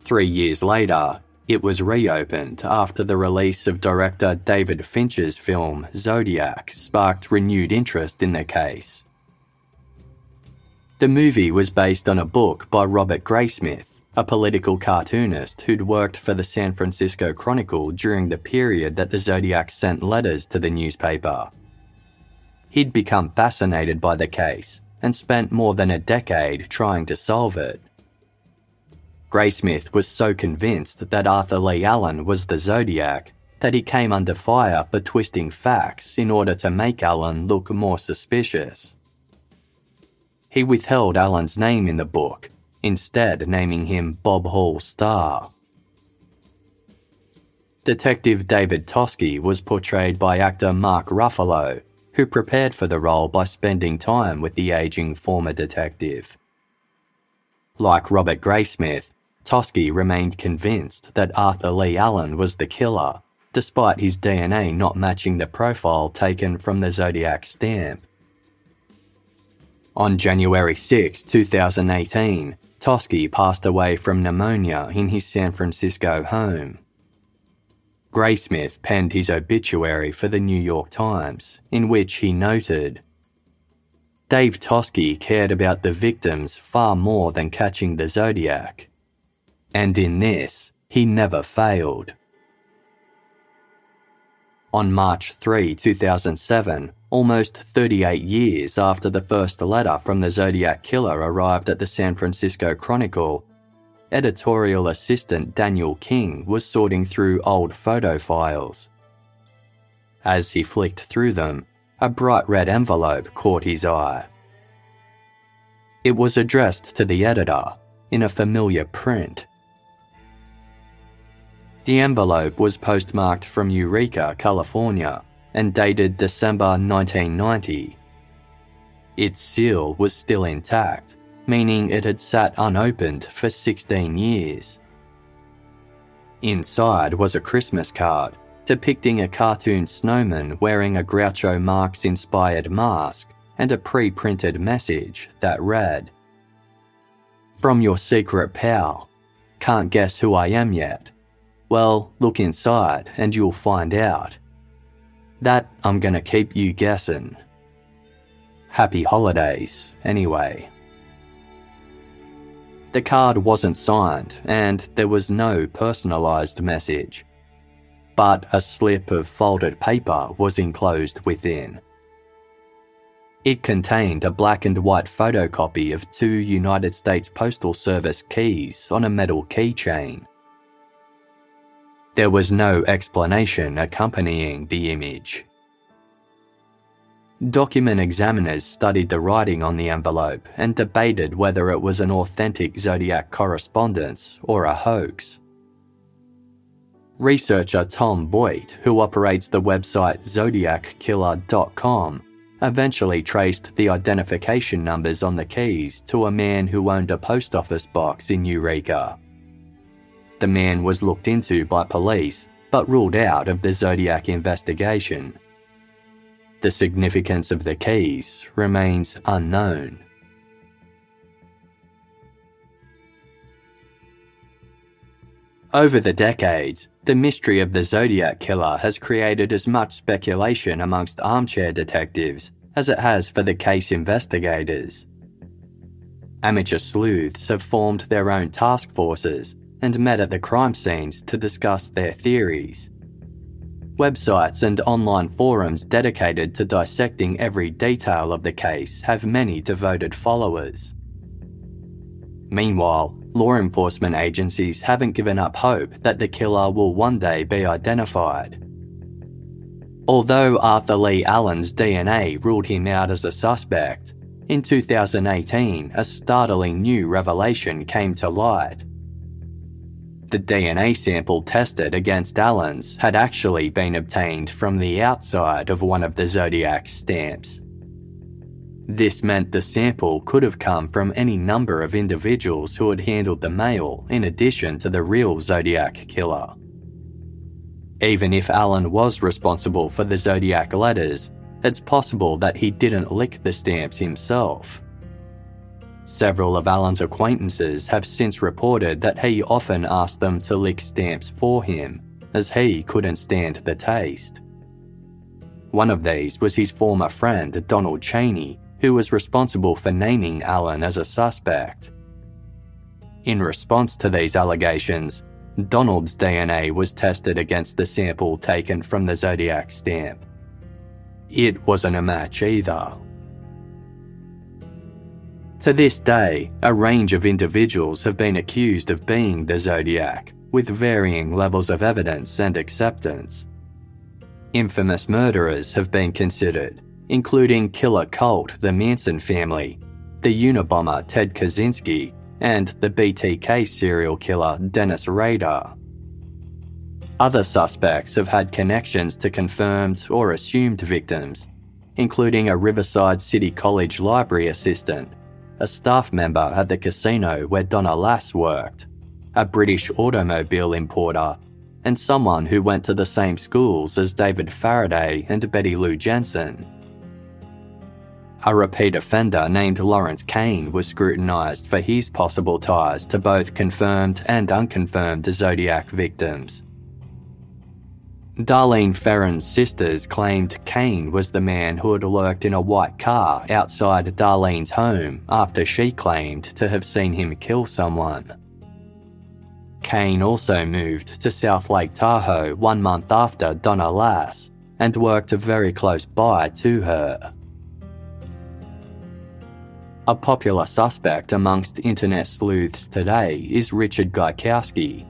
Three years later, it was reopened after the release of director David Fincher's film Zodiac sparked renewed interest in the case. The movie was based on a book by Robert Graysmith, a political cartoonist who'd worked for the San Francisco Chronicle during the period that the Zodiac sent letters to the newspaper. He'd become fascinated by the case and spent more than a decade trying to solve it. Graysmith was so convinced that Arthur Lee Allen was the Zodiac that he came under fire for twisting facts in order to make Allen look more suspicious. He withheld Allen's name in the book instead naming him Bob Hall Starr. Detective David Toschi was portrayed by actor Mark Ruffalo, who prepared for the role by spending time with the aging former detective. Like Robert Graysmith, Toschi remained convinced that Arthur Lee Allen was the killer, despite his DNA not matching the profile taken from the Zodiac stamp. On January 6, 2018, Toschi passed away from pneumonia in his San Francisco home. Graysmith penned his obituary for the New York Times, in which he noted Dave Toschi cared about the victims far more than catching the Zodiac. And in this, he never failed. On March 3, 2007, almost 38 years after the first letter from the Zodiac Killer arrived at the San Francisco Chronicle, editorial assistant Daniel King was sorting through old photo files. As he flicked through them, a bright red envelope caught his eye. It was addressed to the editor in a familiar print. The envelope was postmarked from Eureka, California, and dated December 1990. Its seal was still intact, meaning it had sat unopened for 16 years. Inside was a Christmas card depicting a cartoon snowman wearing a Groucho Marx inspired mask and a pre printed message that read From your secret pal, Can't guess who I am yet? Well, look inside and you'll find out. That I'm gonna keep you guessing. Happy holidays, anyway. The card wasn't signed and there was no personalised message. But a slip of folded paper was enclosed within. It contained a black and white photocopy of two United States Postal Service keys on a metal keychain. There was no explanation accompanying the image. Document examiners studied the writing on the envelope and debated whether it was an authentic Zodiac correspondence or a hoax. Researcher Tom Voigt, who operates the website zodiackiller.com, eventually traced the identification numbers on the keys to a man who owned a post office box in Eureka. The man was looked into by police but ruled out of the Zodiac investigation. The significance of the keys remains unknown. Over the decades, the mystery of the Zodiac Killer has created as much speculation amongst armchair detectives as it has for the case investigators. Amateur sleuths have formed their own task forces and met at the crime scenes to discuss their theories. Websites and online forums dedicated to dissecting every detail of the case have many devoted followers. Meanwhile, law enforcement agencies haven't given up hope that the killer will one day be identified. Although Arthur Lee Allen's DNA ruled him out as a suspect, in 2018 a startling new revelation came to light. The DNA sample tested against Allen's had actually been obtained from the outside of one of the Zodiac stamps. This meant the sample could have come from any number of individuals who had handled the mail in addition to the real Zodiac killer. Even if Allen was responsible for the Zodiac letters, it's possible that he didn't lick the stamps himself. Several of Allen's acquaintances have since reported that he often asked them to lick stamps for him, as he couldn't stand the taste. One of these was his former friend Donald Cheney, who was responsible for naming Allen as a suspect. In response to these allegations, Donald's DNA was tested against the sample taken from the Zodiac stamp. It wasn't a match either. To this day, a range of individuals have been accused of being the Zodiac, with varying levels of evidence and acceptance. Infamous murderers have been considered, including killer cult the Manson family, the Unabomber Ted Kaczynski, and the BTK serial killer Dennis Rader. Other suspects have had connections to confirmed or assumed victims, including a Riverside City College library assistant a staff member at the casino where Donna Lass worked, a British automobile importer, and someone who went to the same schools as David Faraday and Betty Lou Jensen. A repeat offender named Lawrence Kane was scrutinised for his possible ties to both confirmed and unconfirmed Zodiac victims. Darlene Ferrin's sisters claimed Kane was the man who had lurked in a white car outside Darlene's home after she claimed to have seen him kill someone. Kane also moved to South Lake Tahoe one month after Donna Lass and worked very close by to her. A popular suspect amongst internet sleuths today is Richard Gaikowski,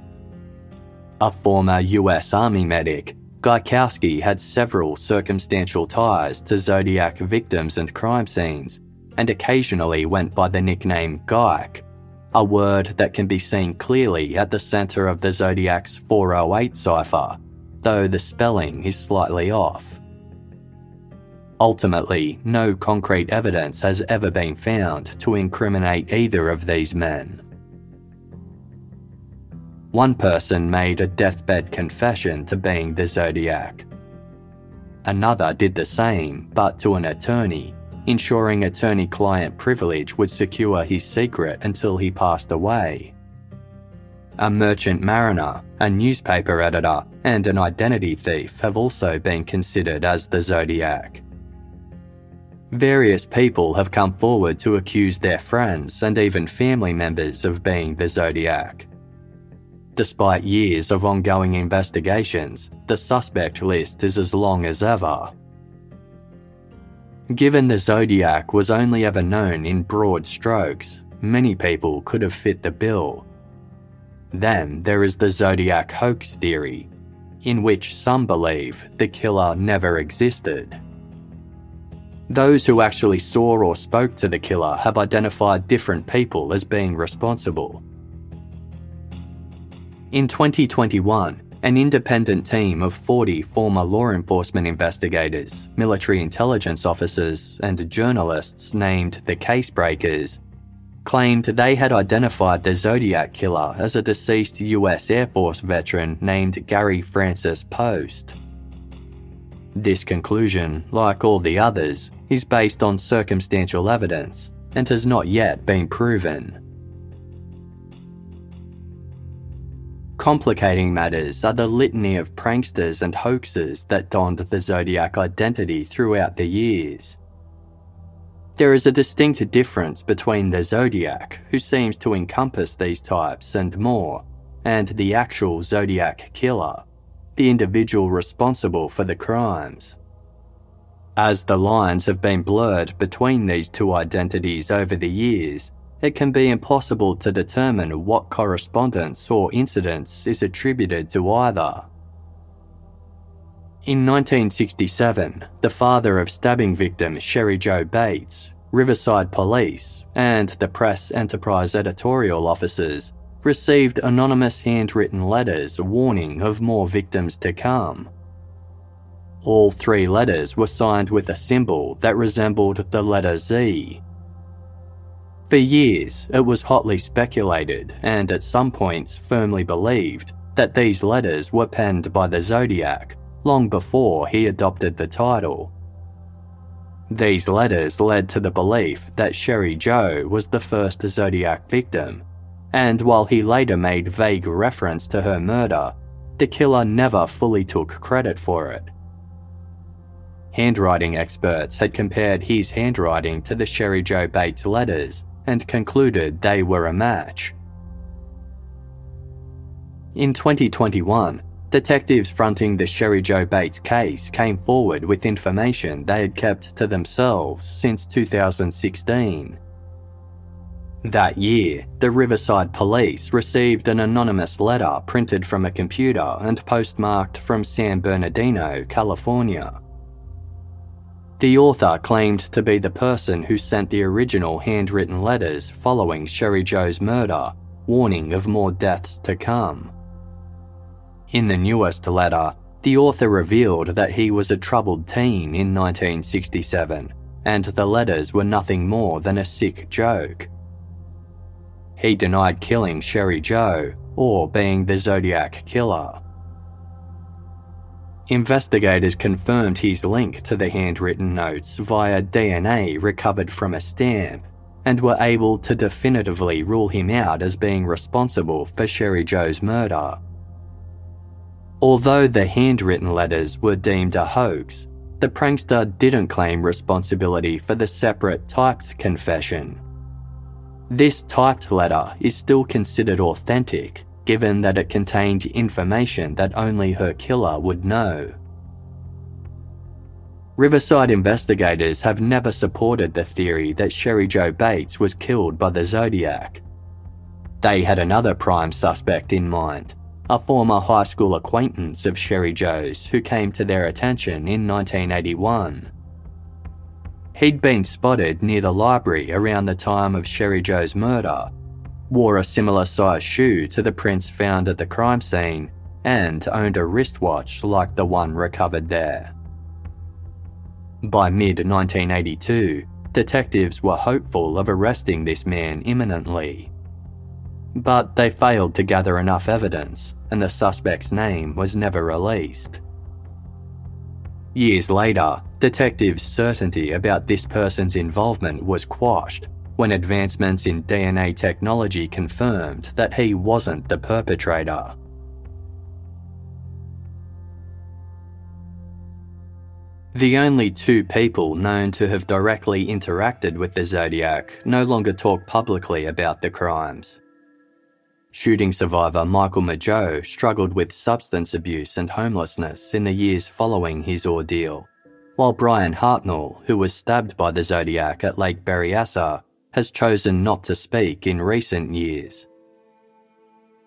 a former US Army medic, Gaikowski had several circumstantial ties to Zodiac victims and crime scenes, and occasionally went by the nickname Gaik, a word that can be seen clearly at the centre of the Zodiac's 408 cipher, though the spelling is slightly off. Ultimately, no concrete evidence has ever been found to incriminate either of these men. One person made a deathbed confession to being the Zodiac. Another did the same, but to an attorney, ensuring attorney client privilege would secure his secret until he passed away. a merchant mariner, a newspaper editor, and an identity thief have also been considered as the Zodiac. Various people have come forward to accuse their friends and even family members of being the Zodiac. Despite years of ongoing investigations, the suspect list is as long as ever. Given the Zodiac was only ever known in broad strokes, many people could have fit the bill. Then there is the Zodiac hoax theory, in which some believe the killer never existed. Those who actually saw or spoke to the killer have identified different people as being responsible. In 2021, an independent team of 40 former law enforcement investigators, military intelligence officers, and journalists named the Casebreakers claimed they had identified the Zodiac killer as a deceased US Air Force veteran named Gary Francis Poste. This conclusion, like all the others, is based on circumstantial evidence and has not yet been proven. Complicating matters are the litany of pranksters and hoaxers that donned the Zodiac identity throughout the years. There is a distinct difference between the Zodiac, who seems to encompass these types and more, and the actual Zodiac killer, the individual responsible for the crimes. As the lines have been blurred between these two identities over the years, it can be impossible to determine what correspondence or incidents is attributed to either. In 1967, the father of stabbing victim Sherry Jo Bates, Riverside Police, and the Press Enterprise editorial officers received anonymous handwritten letters warning of more victims to come. All three letters were signed with a symbol that resembled the letter Z. For years, it was hotly speculated and at some points firmly believed that these letters were penned by the Zodiac long before he adopted the title. These letters led to the belief that Sherry Jo was the first Zodiac victim and while he later made vague reference to her murder, the killer never fully took credit for it. Handwriting experts had compared his handwriting to the Sherry Jo Bates letters and concluded they were a match. In 2021, detectives fronting the Sherry Jo Bates case came forward with information they had kept to themselves since 2016. That year, the Riverside Police received an anonymous letter printed from a computer and postmarked from San Bernardino, California. The author claimed to be the person who sent the original handwritten letters following Sherry Jo's murder, warning of more deaths to come. In the newest letter, the author revealed that he was a troubled teen in 1967, and the letters were nothing more than a sick joke. He denied killing Sherry Jo or being the Zodiac killer. Investigators confirmed his link to the handwritten notes via DNA recovered from a stamp and were able to definitively rule him out as being responsible for Sherry Jo's murder. Although the handwritten letters were deemed a hoax, the prankster didn't claim responsibility for the separate typed confession. This typed letter is still considered authentic, given that it contained information that only her killer would know. Riverside investigators have never supported the theory that Sherry Jo Bates was killed by the Zodiac. They had another prime suspect in mind, a former high school acquaintance of Sherry Jo's who came to their attention in 1981. He'd been spotted near the library around the time of Sherry Jo's murder, wore a similar sized shoe to the prints found at the crime scene, and owned a wristwatch like the one recovered there. By mid 1982, detectives were hopeful of arresting this man imminently. But they failed to gather enough evidence, and the suspect's name was never released. Years later, detectives' certainty about this person's involvement was quashed when advancements in DNA technology confirmed that he wasn't the perpetrator. The only two people known to have directly interacted with the Zodiac no longer talk publicly about the crimes. Shooting survivor Michael Mageau struggled with substance abuse and homelessness in the years following his ordeal, while Bryan Hartnell, who was stabbed by the Zodiac at Lake Berryessa, has chosen not to speak in recent years.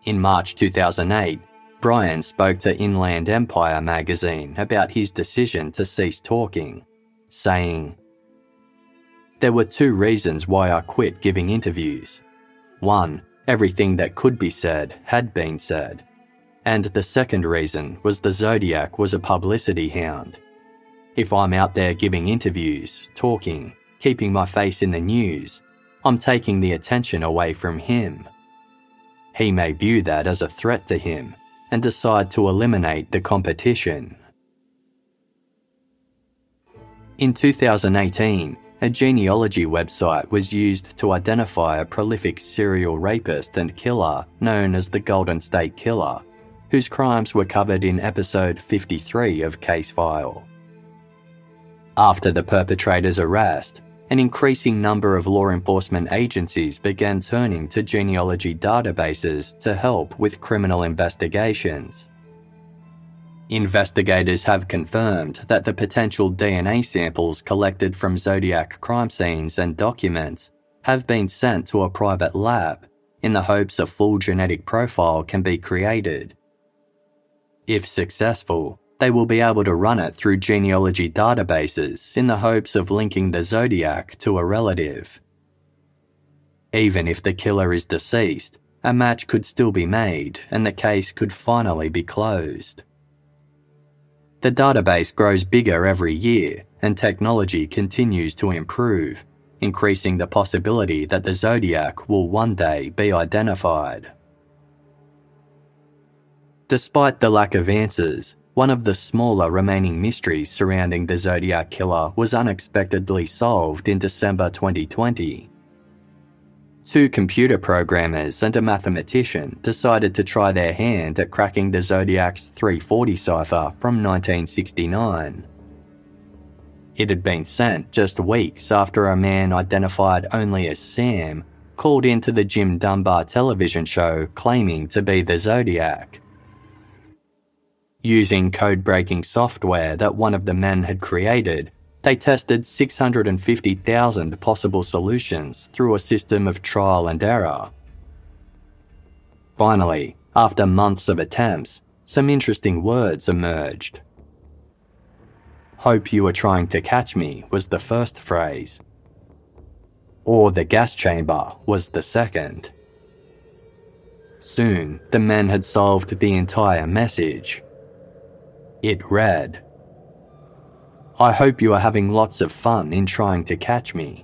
In March 2008, Bryan spoke to Inland Empire magazine about his decision to cease talking, saying, There were two reasons why I quit giving interviews. One, everything that could be said had been said. And the second reason was the Zodiac was a publicity hound. If I'm out there giving interviews, talking, keeping my face in the news, I'm taking the attention away from him. He may view that as a threat to him and decide to eliminate the competition. In 2018, a genealogy website was used to identify a prolific serial rapist and killer known as the Golden State Killer, whose crimes were covered in episode 53 of Casefile. After the perpetrator's arrest, an increasing number of law enforcement agencies began turning to genealogy databases to help with criminal investigations. Investigators have confirmed that the potential DNA samples collected from Zodiac crime scenes and documents have been sent to a private lab in the hopes a full genetic profile can be created. If successful, they will be able to run it through genealogy databases in the hopes of linking the zodiac to a relative. Even if the killer is deceased, a match could still be made and the case could finally be closed. The database grows bigger every year and technology continues to improve, increasing the possibility that the zodiac will one day be identified. Despite the lack of answers, one of the smaller remaining mysteries surrounding the Zodiac Killer was unexpectedly solved in December 2020. Two computer programmers and a mathematician decided to try their hand at cracking the Zodiac's 340 cipher from 1969. It had been sent just weeks after a man identified only as Sam called into the Jim Dunbar television show claiming to be the Zodiac. Using code breaking software that one of the men had created, they tested 650,000 possible solutions through a system of trial and error. Finally, after months of attempts, some interesting words emerged. Hope you were trying to catch me was the first phrase. Or the gas chamber was the second. Soon, the men had solved the entire message. It read I hope you are having lots of fun in trying to catch me.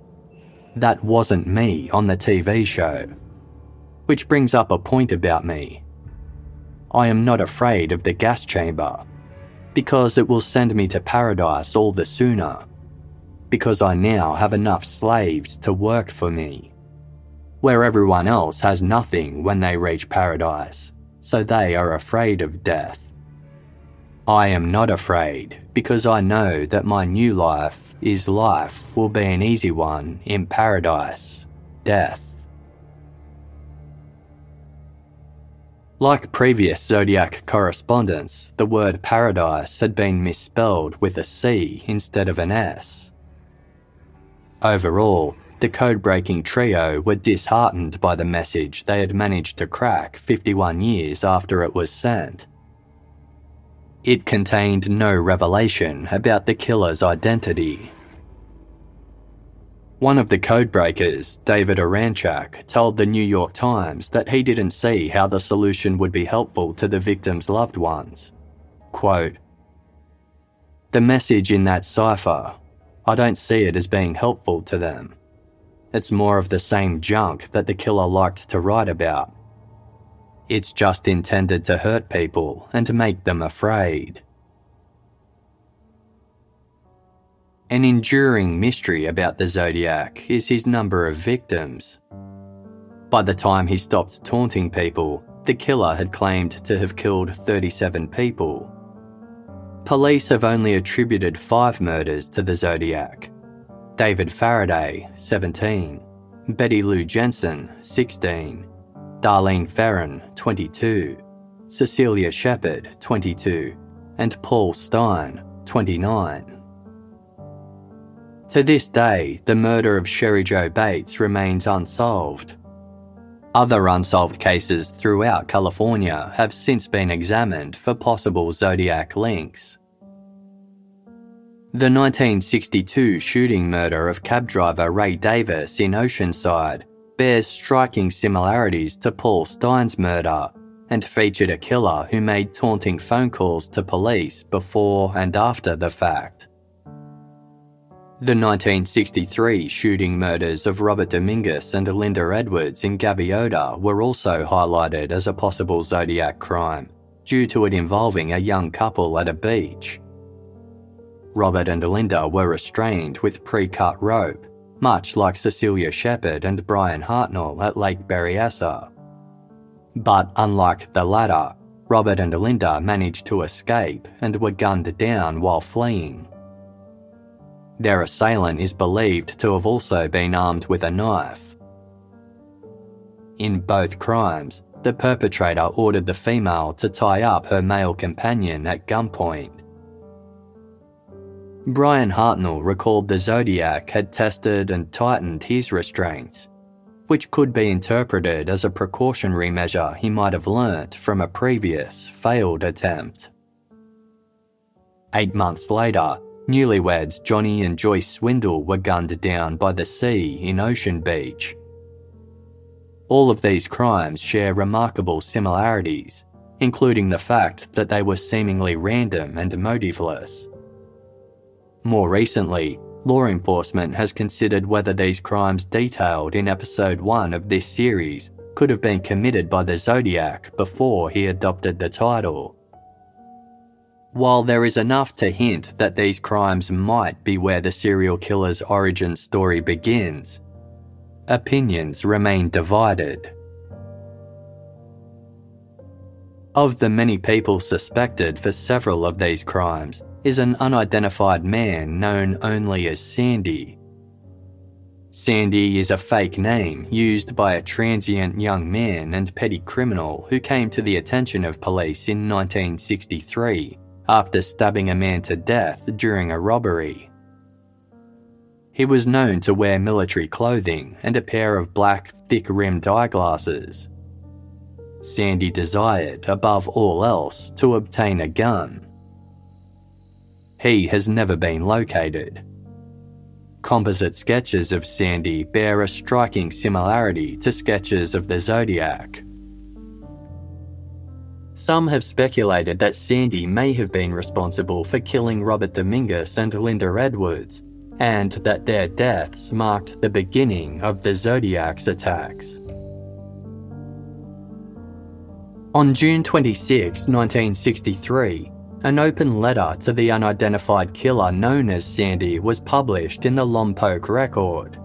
That wasn't me on the TV show. Which brings up a point about me. I am not afraid of the gas chamber, because it will send me to paradise all the sooner, because I now have enough slaves to work for me. Where everyone else has nothing when they reach paradise, so they are afraid of death. I am not afraid because I know that my new life is life will be an easy one in paradise, death. Like previous zodiac correspondence, the word paradise had been misspelled with a C instead of an S. Overall, the code breaking trio were disheartened by the message they had managed to crack 51 years after it was sent it contained no revelation about the killer's identity. One of the codebreakers, David Oranchak, told the New York Times that he didn't see how the solution would be helpful to the victim's loved ones. Quote, The message in that cipher, I don't see it as being helpful to them. It's more of the same junk that the killer liked to write about it's just intended to hurt people and to make them afraid. An enduring mystery about the Zodiac is his number of victims. By the time he stopped taunting people, the killer had claimed to have killed 37 people. Police have only attributed five murders to the Zodiac David Faraday, 17, Betty Lou Jensen, 16, Darlene Ferrin, 22, Cecilia Shepard, 22, and Paul Stine, 29. To this day, the murder of Sherry Jo Bates remains unsolved. Other unsolved cases throughout California have since been examined for possible Zodiac links. The 1962 shooting murder of cab driver Ray Davis in Oceanside bears striking similarities to Paul Stine's murder and featured a killer who made taunting phone calls to police before and after the fact. The 1963 shooting murders of Robert Dominguez and Linda Edwards in Gaviota were also highlighted as a possible Zodiac crime, due to it involving a young couple at a beach. Robert and Linda were restrained with pre cut rope, much like Cecilia Shepard and Bryan Hartnell at Lake Berryessa. But unlike the latter, Robert and Linda managed to escape and were gunned down while fleeing. Their assailant is believed to have also been armed with a knife. In both crimes, the perpetrator ordered the female to tie up her male companion at gunpoint. Bryan Hartnell recalled the Zodiac had tested and tightened his restraints, which could be interpreted as a precautionary measure he might have learnt from a previous failed attempt. Eight months later, Newlyweds Johnny and Joyce Swindle were gunned down by the sea in Ocean Beach. All of these crimes share remarkable similarities, including the fact that they were seemingly random and motiveless. More recently, law enforcement has considered whether these crimes detailed in episode 1 of this series could have been committed by the Zodiac before he adopted the title. While there is enough to hint that these crimes might be where the serial killer's origin story begins, opinions remain divided. Of the many people suspected for several of these crimes is an unidentified man known only as Sandy. Sandy is a fake name used by a transient young man and petty criminal who came to the attention of police in 1963 after stabbing a man to death during a robbery. He was known to wear military clothing and a pair of black, thick rimmed eyeglasses. Sandy desired, above all else, to obtain a gun. He has never been located. Composite sketches of Sandy bear a striking similarity to sketches of the Zodiac. Some have speculated that Sandy may have been responsible for killing Robert Dominguez and Linda Edwards, and that their deaths marked the beginning of the Zodiac's attacks. On June 26, 1963, an open letter to the unidentified killer known as Sandy was published in the Lompoc Record.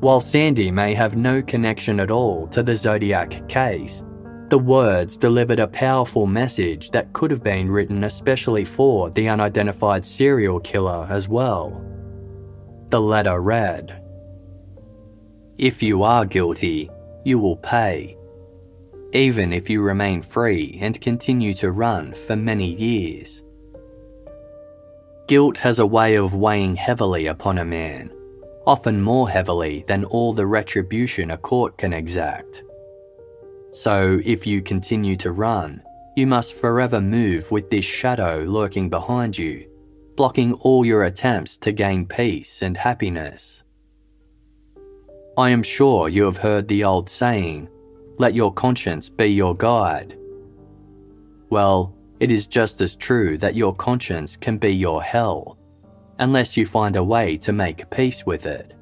While Sandy may have no connection at all to the Zodiac case, the words delivered a powerful message that could have been written especially for the unidentified serial killer as well. The letter read If you are guilty, you will pay, even if you remain free and continue to run for many years. Guilt has a way of weighing heavily upon a man, often more heavily than all the retribution a court can exact. So, if you continue to run, you must forever move with this shadow lurking behind you, blocking all your attempts to gain peace and happiness. I am sure you have heard the old saying, let your conscience be your guide. Well, it is just as true that your conscience can be your hell, unless you find a way to make peace with it.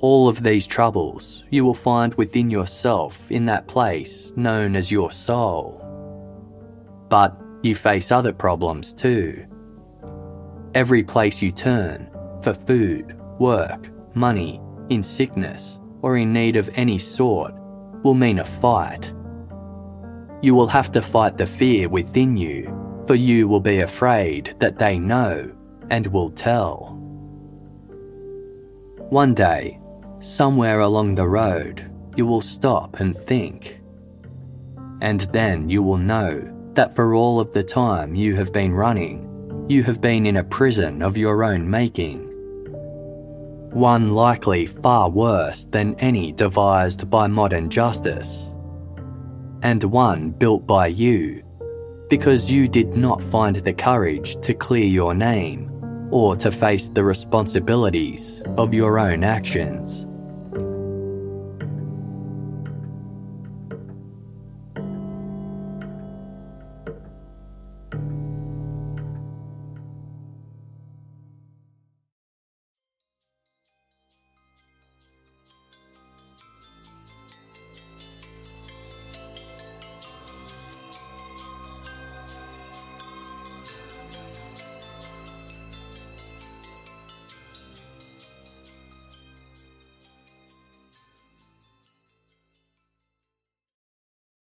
All of these troubles you will find within yourself in that place known as your soul. But you face other problems too. every place you turn for food, work, money, in sickness, or in need of any sort will mean a fight. You will have to fight the fear within you, for you will be afraid that they know and will tell. One day, somewhere along the road, you will stop and think. And then you will know that for all of the time you have been running, you have been in a prison of your own making. One likely far worse than any devised by modern justice. And one built by you, because you did not find the courage to clear your name or to face the responsibilities of your own actions.